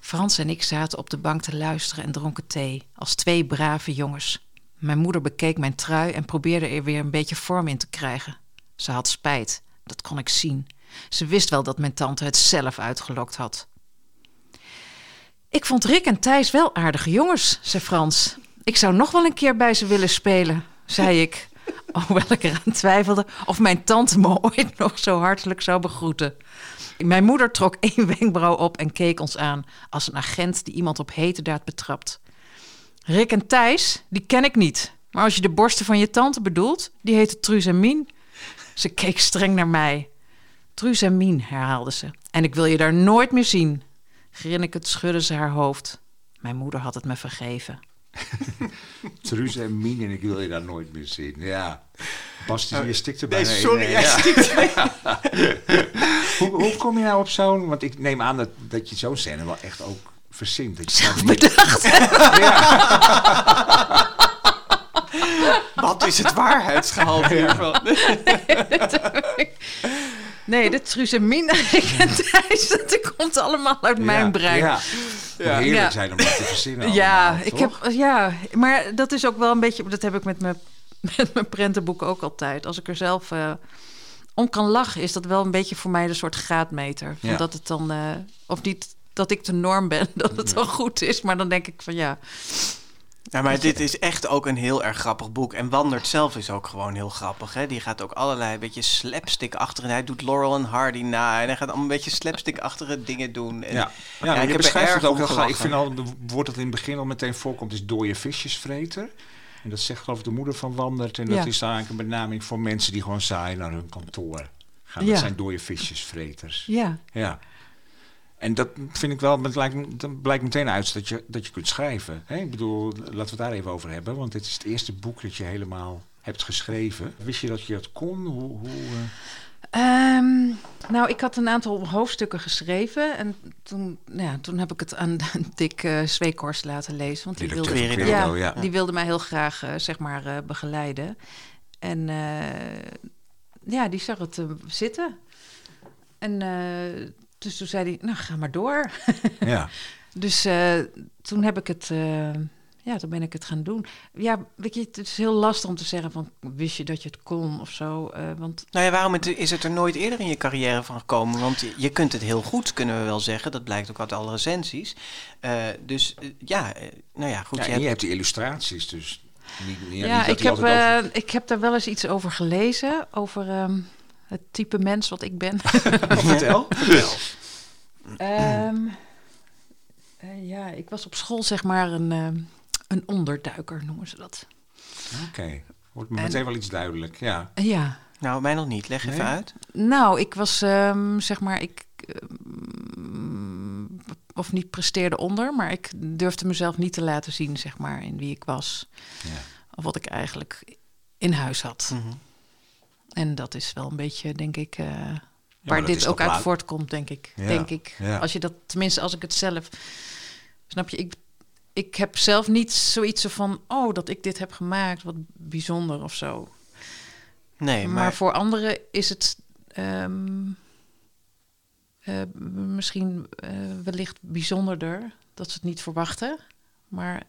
Frans en ik zaten op de bank te luisteren en dronken thee, als twee brave jongens. Mijn moeder bekeek mijn trui en probeerde er weer een beetje vorm in te krijgen. Ze had spijt, dat kon ik zien. Ze wist wel dat mijn tante het zelf uitgelokt had. Ik vond Rick en Thijs wel aardige jongens, zei Frans. Ik zou nog wel een keer bij ze willen spelen, zei ik. Hoewel ik eraan twijfelde of mijn tante me ooit nog zo hartelijk zou begroeten. Mijn moeder trok één wenkbrauw op en keek ons aan als een agent die iemand op hete daad betrapt. Rick en Thijs, die ken ik niet. Maar als je de borsten van je tante bedoelt, die heten Truus en Mien. Ze keek streng naar mij. Truus en Mien, herhaalde ze. En ik wil je daar nooit meer zien. Grinnikend schudde ze haar hoofd. Mijn moeder had het me vergeven. Truus en Mien en ik wil je daar nooit meer zien. Ja. Bas, die- je stikt er Nee, bijna sorry, jij ja. stikt hoe, hoe kom je nou op zo'n... Want ik neem aan dat, dat je zo'n scène wel echt ook verzint. Dat je dan- Bedacht. Wat is het waarheidsgehalte hiervan? Nee, de Truus en Thijs, dat komt allemaal uit mijn brein. Ja. Ja. Heerlijk zijn om dat te verzinnen Ja, allemaal, ik heb, ja, maar dat is ook wel een beetje. Dat heb ik met mijn, met mijn prentenboeken ook altijd. Als ik er zelf eh, om kan lachen, is dat wel een beetje voor mij een soort graadmeter. Van Ja. Dat het dan, eh, of niet dat ik de norm ben, dat het dan goed is. Maar dan denk ik van ja, Ja, maar dit is echt ook een heel erg grappig boek. En Wandert zelf is ook gewoon heel grappig. Hè? Die gaat ook allerlei beetje slapstick achter. En hij doet Laurel en Hardy na. En hij gaat allemaal een beetje slapstick-achtige dingen doen. En, Ja, ja, ik je heb er het ook heel graag. Ik vind al, het woord dat in het begin al meteen voorkomt, is dode visjesvreter. En dat zegt geloof ik de moeder van Wandert. En dat Ja. is eigenlijk een benaming voor mensen die gewoon saai naar hun kantoor gaan. Ja. Dat zijn dode visjesvreters. ja. Ja. En dat vind ik wel, het lijkt, me- dat blijkt meteen uit dat je, dat je kunt schrijven. Hè? Ik bedoel, laten we het daar even over hebben. Want dit is het eerste boek dat je helemaal hebt geschreven. Wist je dat je dat kon? Hoe, hoe, eh? Ehm, nou, ik had een aantal hoofdstukken geschreven. En toen, nou ja, toen heb ik het aan Dick eh Zweekhorst laten lezen. Want die Directeur wilde, Querido, ja, ja. die wilde mij heel graag eh, zeg maar, begeleiden. En ja, die zag het zitten. En dus toen zei hij, nou ga maar door. ja. Dus eh, toen heb ik het, eh, ja, toen ben ik het gaan doen. Ja, weet je, het is heel lastig om te zeggen van, wist je dat je het kon of zo? eh, want Nou ja, waarom het- is het er nooit eerder in je carrière van gekomen? Want je- kunt het heel goed, kunnen we wel zeggen. Dat blijkt ook uit alle recensies. Eh, dus ja, nou ja, goed. ja je en hebt- je hebt die illustraties, dus niet, niet, Ja, niet ik, heb, over- eh, ik heb daar wel eens iets over gelezen. Over ehm, het type mens wat ik ben. Vertel. Vertel. Ehm, eh, ja, ik was op school zeg maar een, ehm, een onderduiker, noemen ze dat. Oké. Wordt me En- meteen wel iets duidelijk, ja. Eh, ja, Nou, mij nog niet. Leg even uit. nou, ik was ehm, zeg maar, ik... ehm, of niet presteerde onder, maar ik durfde mezelf niet te laten zien, zeg maar, in wie ik was. ja. Of wat ik eigenlijk in huis had. Mhm. En dat is wel een beetje, denk ik, eh, waar dit ook uit voortkomt, denk ik. Ja, Denk ik. ja. Als je dat, tenminste, als ik het zelf. Snap je, ik, ik heb zelf niet zoiets van, oh, dat ik dit heb gemaakt, wat bijzonder of zo. Nee, maar, maar, voor anderen is het ehm, eh, misschien eh, wellicht bijzonderder dat ze het niet verwachten. Maar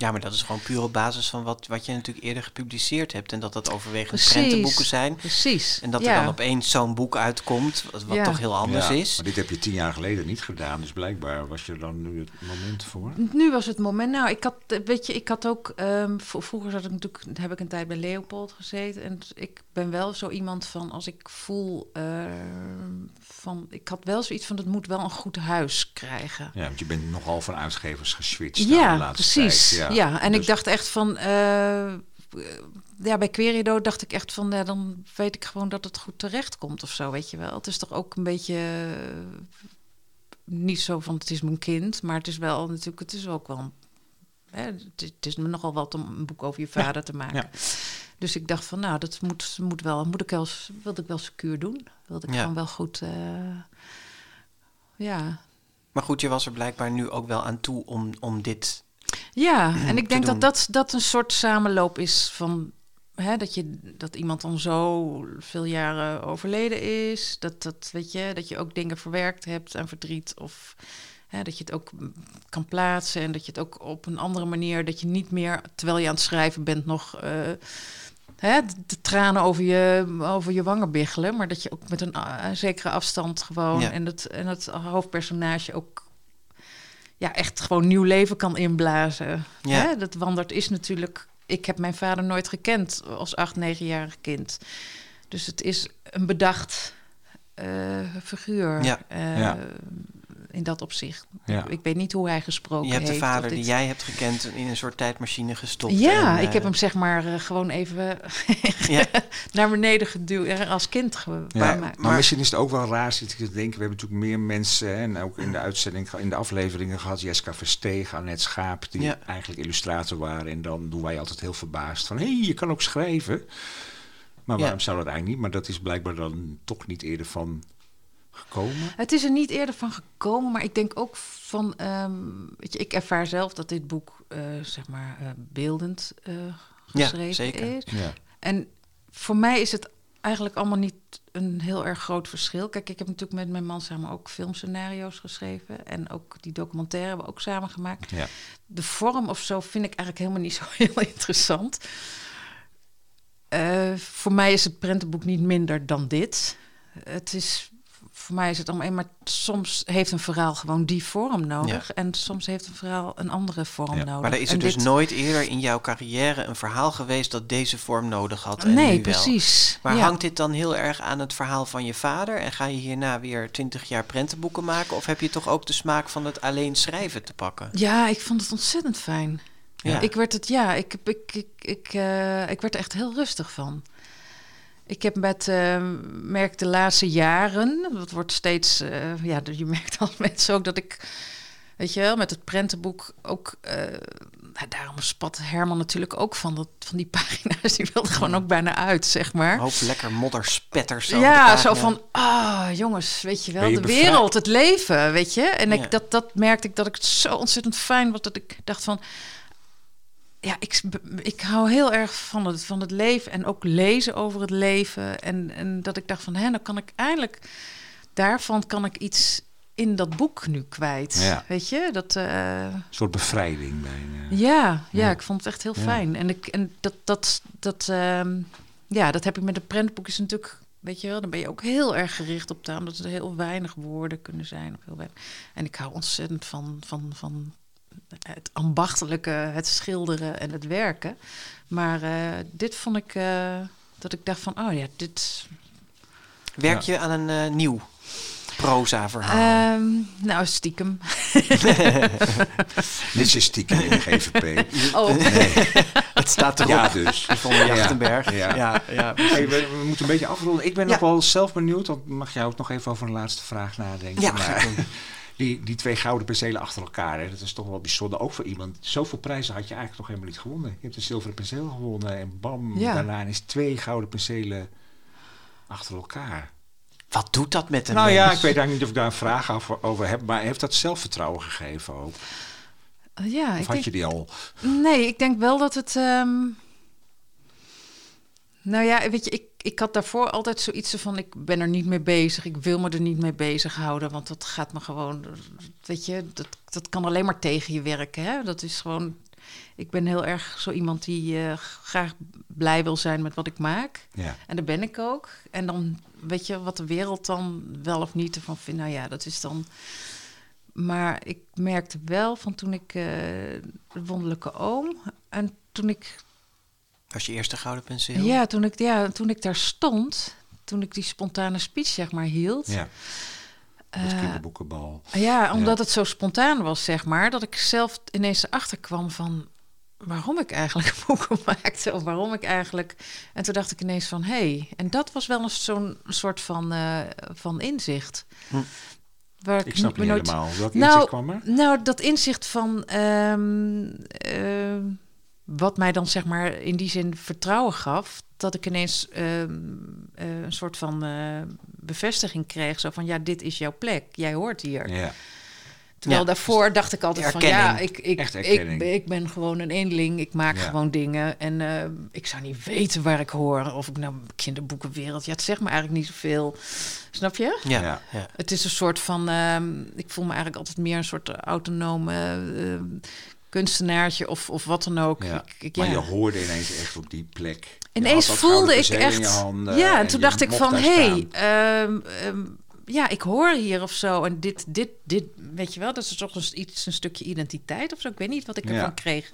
Ja, maar dat is gewoon puur op basis van wat, wat je natuurlijk eerder gepubliceerd hebt. En dat dat overwegend Precies. prentenboeken zijn. Precies. En dat ja. er dan opeens zo'n boek uitkomt, wat, wat Ja. toch heel anders Ja, is. Maar dit heb je tien jaar geleden niet gedaan, dus blijkbaar was je er dan nu het moment voor. Nu was het moment. Nou, ik had, weet je, ik had ook. ehm, vroeger zat ik natuurlijk, heb ik een tijd bij Leopold gezeten. En ik ben wel zo iemand van als ik voel. ehm, van, ik had wel zoiets van: het moet wel een goed huis krijgen. Ja, want je bent nogal van uitgevers geswitcht de Ja, laatste precies. tijd. Ja, en Dus- ik dacht echt van. eh, ja, bij Querido dacht ik echt van, ja, dan weet ik gewoon dat het goed terecht komt of zo, weet je wel. Het is toch ook een beetje eh, niet zo van het is mijn kind, maar het is wel natuurlijk, het is ook wel, hè, het, is, het is me nogal wat om een boek over je vader te maken. Ja. Dus ik dacht van, nou, dat moet, moet wel, moet ik wel, wilde ik wel secuur doen. Wilde ik Ja. gewoon wel goed, eh, ja, Maar goed, je was er blijkbaar nu ook wel aan toe om, om dit... Ja, en ik denk doen. dat, dat dat een soort samenloop is van hè, dat, je, dat iemand dan zo veel jaren overleden is. Dat, dat, weet je, dat je ook dingen verwerkt hebt aan verdriet. Of hè, dat je het ook kan plaatsen. En dat je het ook op een andere manier, dat je niet meer terwijl je aan het schrijven bent nog. eh, Hè, de, tranen over je, over je wangen biggelen, maar dat je ook met een, eh, een zekere afstand gewoon Ja. en, het, en het hoofdpersonage ook ja, echt gewoon nieuw leven kan inblazen. Ja. Hè? Dat Wandert is natuurlijk... Ik heb mijn vader nooit gekend als acht, negenjarig kind. Dus het is een bedacht eh, figuur Ja. eh, Ja. In dat opzicht. Ja. Ik, ik weet niet hoe hij gesproken Je hebt de heeft. vader dit- die jij hebt gekend in een soort tijdmachine gestopt. Ja, en, ik heb eh, hem zeg maar eh, gewoon even Ja. naar beneden geduwd. eh, Als kind. ge- Ja, bij maar, misschien is het ook wel raar zit ik te denken. We hebben natuurlijk meer mensen hè, en ook in de uitzending, in de afleveringen gehad. Jessica Versteeg, Annette Schaap, die Ja. eigenlijk illustrator waren. En dan doen wij altijd heel verbaasd van, hé, hey, je kan ook schrijven. Maar Ja. waarom zou dat eigenlijk niet? Maar dat is blijkbaar dan toch niet eerder van gekomen. Het is er niet eerder van gekomen, maar ik denk ook van... ehm, weet je, ik ervaar zelf dat dit boek, eh, zeg maar, eh, beeldend eh, Ja, geschreven zeker. is. Ja. En voor mij is het eigenlijk allemaal niet een heel erg groot verschil. Kijk, ik heb natuurlijk met mijn man samen ook filmscenario's geschreven. En ook die documentaire hebben we ook samen gemaakt. Ja. De vorm of zo vind ik eigenlijk helemaal niet zo heel interessant. Eh, voor mij is het prentenboek niet minder dan dit. Het is, voor mij is het allemaal, maar soms heeft een verhaal gewoon die vorm nodig. En soms heeft een verhaal een andere vorm Ja, nodig. Maar er is er En dus dit- nooit eerder in jouw carrière een verhaal geweest dat deze vorm nodig had. En nu Nee, wel. precies. Maar Ja. hangt dit dan heel erg aan het verhaal van je vader? En ga je hierna weer twintig jaar prentenboeken maken? Of heb je toch ook de smaak van het alleen schrijven te pakken? Ja, ik vond het ontzettend fijn. Ja. Ik werd het, ja, ik, ik, ik, ik, eh, ik werd er echt heel rustig van. Ik heb met, eh, merk de laatste jaren, dat wordt steeds, eh, ja, je merkt als mensen ook dat ik, weet je wel, met het prentenboek ook, eh, nou, daarom spat Herman natuurlijk ook van, dat, van die pagina's, die wilde gewoon ook bijna uit, zeg maar. Een hoop lekker modderspetters. zo Ja, zo van, ah, jongens, weet je wel, je de bevrijd? wereld, het leven, weet je. En Ja. ik, dat, dat merkte ik dat ik het zo ontzettend fijn was, dat ik dacht van, ja, ik, ik hou heel erg van het, van het leven en ook lezen over het leven. En, en dat ik dacht van, hè, dan kan ik eindelijk, daarvan kan ik iets in dat boek nu kwijt. Ja. Weet je, dat... eh, Een soort bevrijding bijna. ja, ja, Ja. ik vond het echt heel Ja. fijn. En, ik, en dat, dat, dat, ehm, ja, dat heb ik met een prentboek is natuurlijk, weet je wel, dan ben je ook heel erg gericht op taal, omdat er heel weinig woorden kunnen zijn. Of heel weinig. En ik hou ontzettend van, van, van het ambachtelijke, het schilderen en het werken. Maar eh, dit vond ik, eh, dat ik dacht van, oh ja, dit... Werk je aan een eh, nieuw proza-verhaal? ehm, nou, stiekem. Dit is stiekem in de GVP. Oh, het staat erop. Ja, dus. Van de Jachtenberg. Ja. Ja, ja. Hey, we, we moeten een beetje afronden. Ik ben Ja. nog wel zelf benieuwd, want mag jij ook nog even over een laatste vraag nadenken? Ja, Maar. Die, die twee gouden penselen achter elkaar, hè, dat is toch wel bijzonder. Ook voor iemand. Zoveel prijzen had je eigenlijk nog helemaal niet gewonnen. Je hebt een zilveren penseel gewonnen en bam, Ja. daarna is twee gouden penselen achter elkaar. Wat doet dat met een nou ja, ik weet eigenlijk niet of ik daar een vraag over, over heb, maar heeft dat zelfvertrouwen gegeven ook? ja, Of ik had denk, je die al? Nee, ik denk wel dat het. ehm, Nou ja, weet je, ik, ik had daarvoor altijd zoiets van: ik ben er niet mee bezig, ik wil me er niet mee bezighouden, want dat gaat me gewoon. Weet je, dat, dat kan alleen maar tegen je werken. Hè? Dat is gewoon. ik ben heel erg zo iemand die eh, graag blij wil zijn met wat ik maak. Ja. En daar ben ik ook. En dan weet je wat de wereld dan wel of niet ervan vindt. Nou ja, dat is dan. Maar ik merkte wel van toen ik eh, de wonderlijke oom en toen ik Was je eerste gouden penseel? ja, toen ik ja, toen ik daar stond, toen ik die spontane speech zeg maar hield. Ja. Het eh, kinderboekenbal. ja, omdat het zo spontaan was, zeg maar, dat ik zelf ineens erachter kwam van waarom ik eigenlijk boeken maakte of waarom ik eigenlijk. En toen dacht ik ineens van hé, hey, en dat was wel een zo'n soort van, eh, van inzicht. Hm. Waar Ik snap me niet nooit- helemaal. Welk Nou, inzicht kwam er? Nou, dat inzicht van ehm, ehm, wat mij dan zeg maar in die zin vertrouwen gaf, dat ik ineens ehm, eh, een soort van eh, bevestiging kreeg, zo van ja, dit is jouw plek, jij hoort hier. Ja. Terwijl Ja, daarvoor dacht ik altijd van ja, ik, ik, ik, ik ben gewoon een eenling, ik maak Ja. gewoon dingen en eh, ik zou niet weten waar ik hoor of ik nou kinderboekenwereld, ja, het zegt me eigenlijk niet zoveel, snap je? Ja. Ja. ja. Het is een soort van. ehm, ik voel me eigenlijk altijd meer een soort autonome ehm, kunstenaartje of, of wat dan ook. Ja. Ik, ik, Maar je hoorde ineens echt op die plek. Ineens voelde ik echt. ja, en en toen dacht ik van hé, hey, ehm, ehm, ja, ik hoor hier of zo. En dit, dit, dit, weet je wel, dat is toch eens iets, een stukje identiteit of zo. Ik weet niet wat ik Ja. ervan kreeg.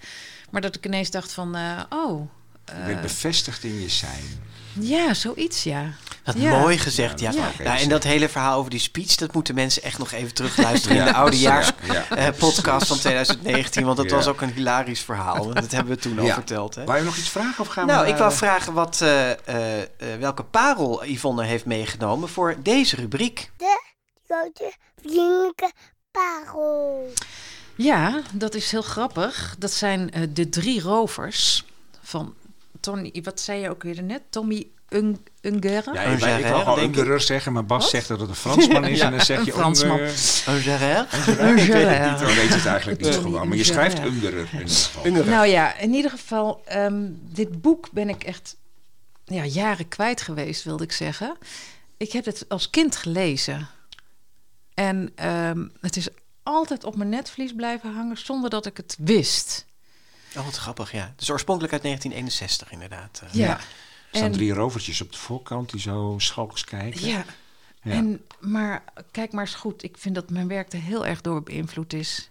Maar dat ik ineens dacht van, eh, oh. Je werd bevestigd in je zijn. Ja, zoiets, ja. Wat Ja. mooi gezegd, ja. Ja, even en dat hele verhaal over die speech, dat moeten mensen echt nog even terugluisteren in Ja. de oudejaars Ja. eh, podcast van 2019. Want dat Ja. was ook een hilarisch verhaal. want Dat hebben we toen al verteld. Hè? Wou je nog iets vragen of gaan Nou, we... ik wou eh, vragen wat, eh, eh, eh, welke parel Yvonne heeft meegenomen voor deze rubriek. grote vriendelijke parel. Ja, dat is heel grappig. Dat zijn eh, de drie rovers van Tony. Wat zei je ook weer net? Tommy Ung Ungere? Ja, Een ik. Ungerer zeggen, maar Bas zegt dat het een Fransman is. Ja, en dan zeg een je Fransman. Ungerer. Een Gerard? Ik weet het Gerard. niet, dan weet je het eigenlijk niet gewoon. Maar je Ungerer. schrijft Ungerer in ieder geval. Nou ja, in ieder geval, ehm, dit boek ben ik echt ja, jaren kwijt geweest, wilde ik zeggen. Ik heb het als kind gelezen. En ehm, het is altijd op mijn netvlies blijven hangen zonder dat ik het wist. Oh, wat grappig, ja. Dus oorspronkelijk uit 1961 inderdaad. eh. Ja. Er staan En- drie rovertjes op de voorkant die zo schalks kijken. Ja. Ja. En, maar kijk maar eens goed, ik vind dat mijn werk er heel erg door beïnvloed is.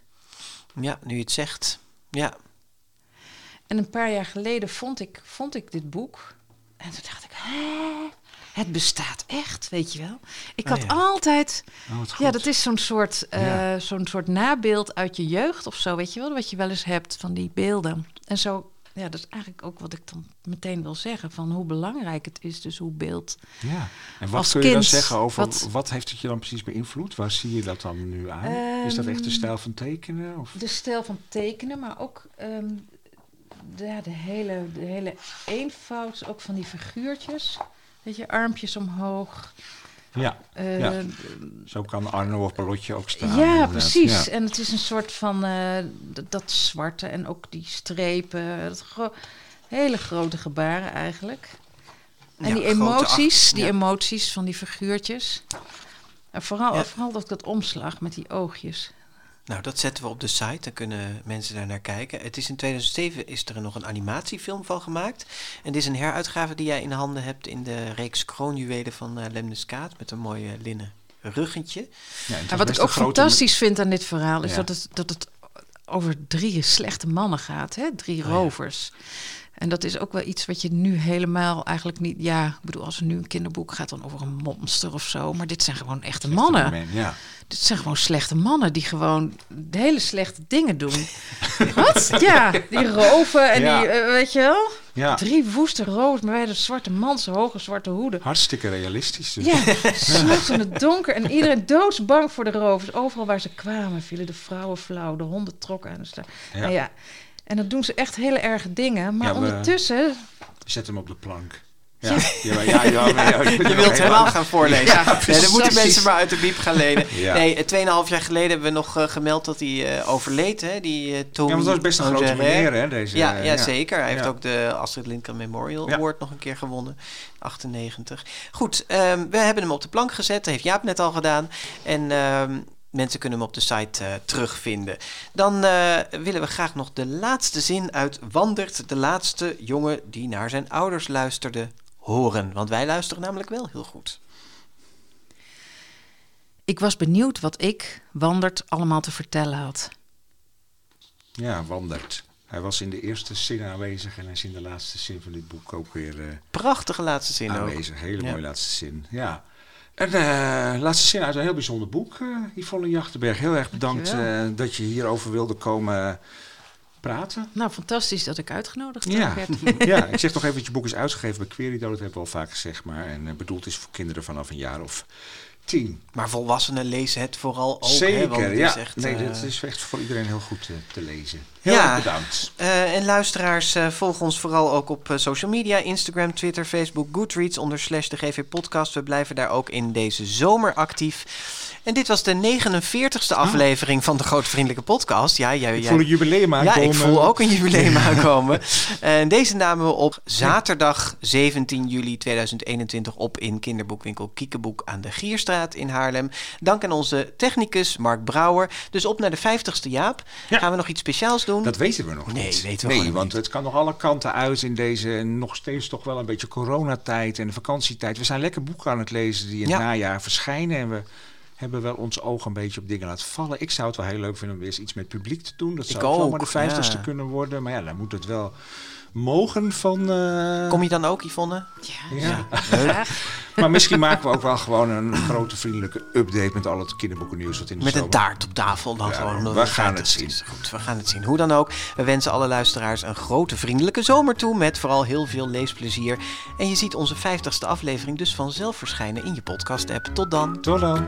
Ja, nu je het zegt. Ja. En een paar jaar geleden vond ik, vond ik dit boek. En toen dacht ik, hè? Het bestaat echt, weet je wel. Ik Oh had ja. altijd... Oh, Ja, dat is zo'n soort, eh, Ja. zo'n soort nabeeld uit je jeugd of zo, weet je wel? Wat je wel eens hebt van die beelden. En zo, ja, dat is eigenlijk ook wat ik dan meteen wil zeggen. Van hoe belangrijk het is, dus hoe beeld... Ja. En wat kun je dan zeggen over wat- wat, heeft het je dan precies beïnvloed? Waar zie je dat dan nu aan? is dat echt de Ehm, stijl van tekenen? Of? De stijl van tekenen, maar ook ehm, de, ja, de, hele, de hele eenvoud, ook van die figuurtjes. Weet je, armpjes omhoog. Ja, eh, Ja. zo kan Arno of Palotje ook staan. Ja, inderdaad. precies. Ja. En het is een soort van eh, dat zwarte en ook die strepen. Dat gro- hele grote gebaren eigenlijk. En Ja, die emoties, die emoties van die figuurtjes. En vooral, vooral dat, dat omslag met die oogjes. Nou, dat zetten we op de site. Dan kunnen mensen daar naar kijken. Het is in 2007 is er nog een animatiefilm van gemaakt. En dit is een heruitgave die jij in handen hebt in de reeks kroonjuwelen van uh, Lemneskaat. Met een mooi eh, linnen ruggetje. Ja, en wat ik ook fantastisch vind aan dit verhaal is Ja. dat, het, dat het over drie slechte mannen gaat, hè? drie Oh ja. En dat is ook wel iets wat je nu helemaal eigenlijk niet. Ja, ik bedoel, als er nu een kinderboek gaat dan over een monster of zo. Maar dit zijn gewoon echte mannen. Man, Ja. Dit zijn gewoon slechte mannen die gewoon de hele slechte dingen doen. Wat? Ja, die roven en Ja. die, eh, weet je wel? ja, Drie woeste maar wij de zwarte man, zijn hoge zwarte hoeden. hartstikke realistisch. Dus. Ja, s'nachts in het donker en iedereen doodsbang voor de rovers. Overal waar ze kwamen vielen de vrouwen flauw, de honden trokken aan de. Ja. Nou ja, en dan doen ze echt hele erge dingen. Maar Ja, ondertussen... Zet hem op de plank. Ja, ja, ja, ja, ja, ja, Je wilt helemaal gaan voorlezen. Ja, nee, dan moeten mensen maar uit de biep gaan lenen. Ja. Nee, eh, 2,5 jaar geleden hebben we nog eh, gemeld dat hij eh, overleed. Hè? Die uh, Tony Ja, want dat is best een grote meneer, hè, deze. Ja, eh, ja, zeker. Hij heeft ook de Astrid Lindgren Memorial Ja. Award nog een keer gewonnen. 98. Goed, ehm, we hebben hem op de plank gezet. Dat heeft Jaap net al gedaan. En ehm, mensen kunnen hem op de site eh, terugvinden. Dan eh, willen we graag nog de laatste zin uit Wandert, de laatste jongen die naar zijn ouders luisterde, horen. Want wij luisteren namelijk wel heel goed. Ik was benieuwd wat ik, Wandert, allemaal te vertellen had. Ja, Wandert. Hij was in de eerste zin aanwezig en hij is in de laatste zin van dit boek ook weer eh, Prachtige laatste zin ook. aanwezig. Hele Ja. mooie laatste zin. Ja. En eh laatste zin uit een heel bijzonder boek, eh Yvonne Jachtenberg. Heel erg bedankt eh, dat je hierover wilde komen praten. Nou, fantastisch dat ik uitgenodigd Ja. werd. ja, ik zeg nog even dat je boek is uitgegeven bij Querido. Dat hebben we al vaak gezegd. Maar en, bedoeld is voor kinderen vanaf een jaar of tien. Maar volwassenen lezen het vooral ook. Zeker, hè, want het ja. echt, nee, eh, het is echt voor iedereen heel goed eh, te lezen. Heel Ja. bedankt. Eh, en luisteraars, volg ons vooral ook op social media. Instagram, Twitter, Facebook, Goodreads onder slash de GV Podcast. We blijven daar ook in deze zomer actief. En dit was de 49ste aflevering van de Grote Vriendelijke Podcast. Ja, jij, Ik jij- voel een jubileum ja, aankomen. ik voel ook een jubileum aankomen. En deze namen we op zaterdag 17 juli 2021 op in kinderboekwinkel Kiekeboek aan de Gierstraat in Haarlem. Dank aan onze technicus Mark Brouwer. Dus op naar de 50ste Jaap. Ja. Gaan we nog iets speciaals doen? Dat weten we nog Nee, niet. weten we nee, want niet. het kan nog alle kanten uit in deze nog steeds toch wel een beetje coronatijd en de vakantietijd. We zijn lekker boeken aan het lezen die in het Ja. najaar verschijnen en we hebben wel ons oog een beetje op dingen laten vallen. Ik zou het wel heel leuk vinden om weer eens iets met publiek te doen. Dat zou ook maar de vijftigste ja. kunnen worden. Maar ja, dan moet het wel mogen van... eh, Kom je dan ook, Yvonne? Ja. Graag. Maar misschien maken we ook wel gewoon een grote vriendelijke update met al het kinderboekennieuws wat in de Met een taart op tafel dan Ja, gewoon. we gaan het 50ste zien. Goed, we gaan het zien. Hoe dan ook. We wensen alle luisteraars een grote vriendelijke zomer toe. Met vooral heel veel leesplezier. En je ziet onze 50ste aflevering dus vanzelf verschijnen in je podcast app. Tot dan. Tot dan.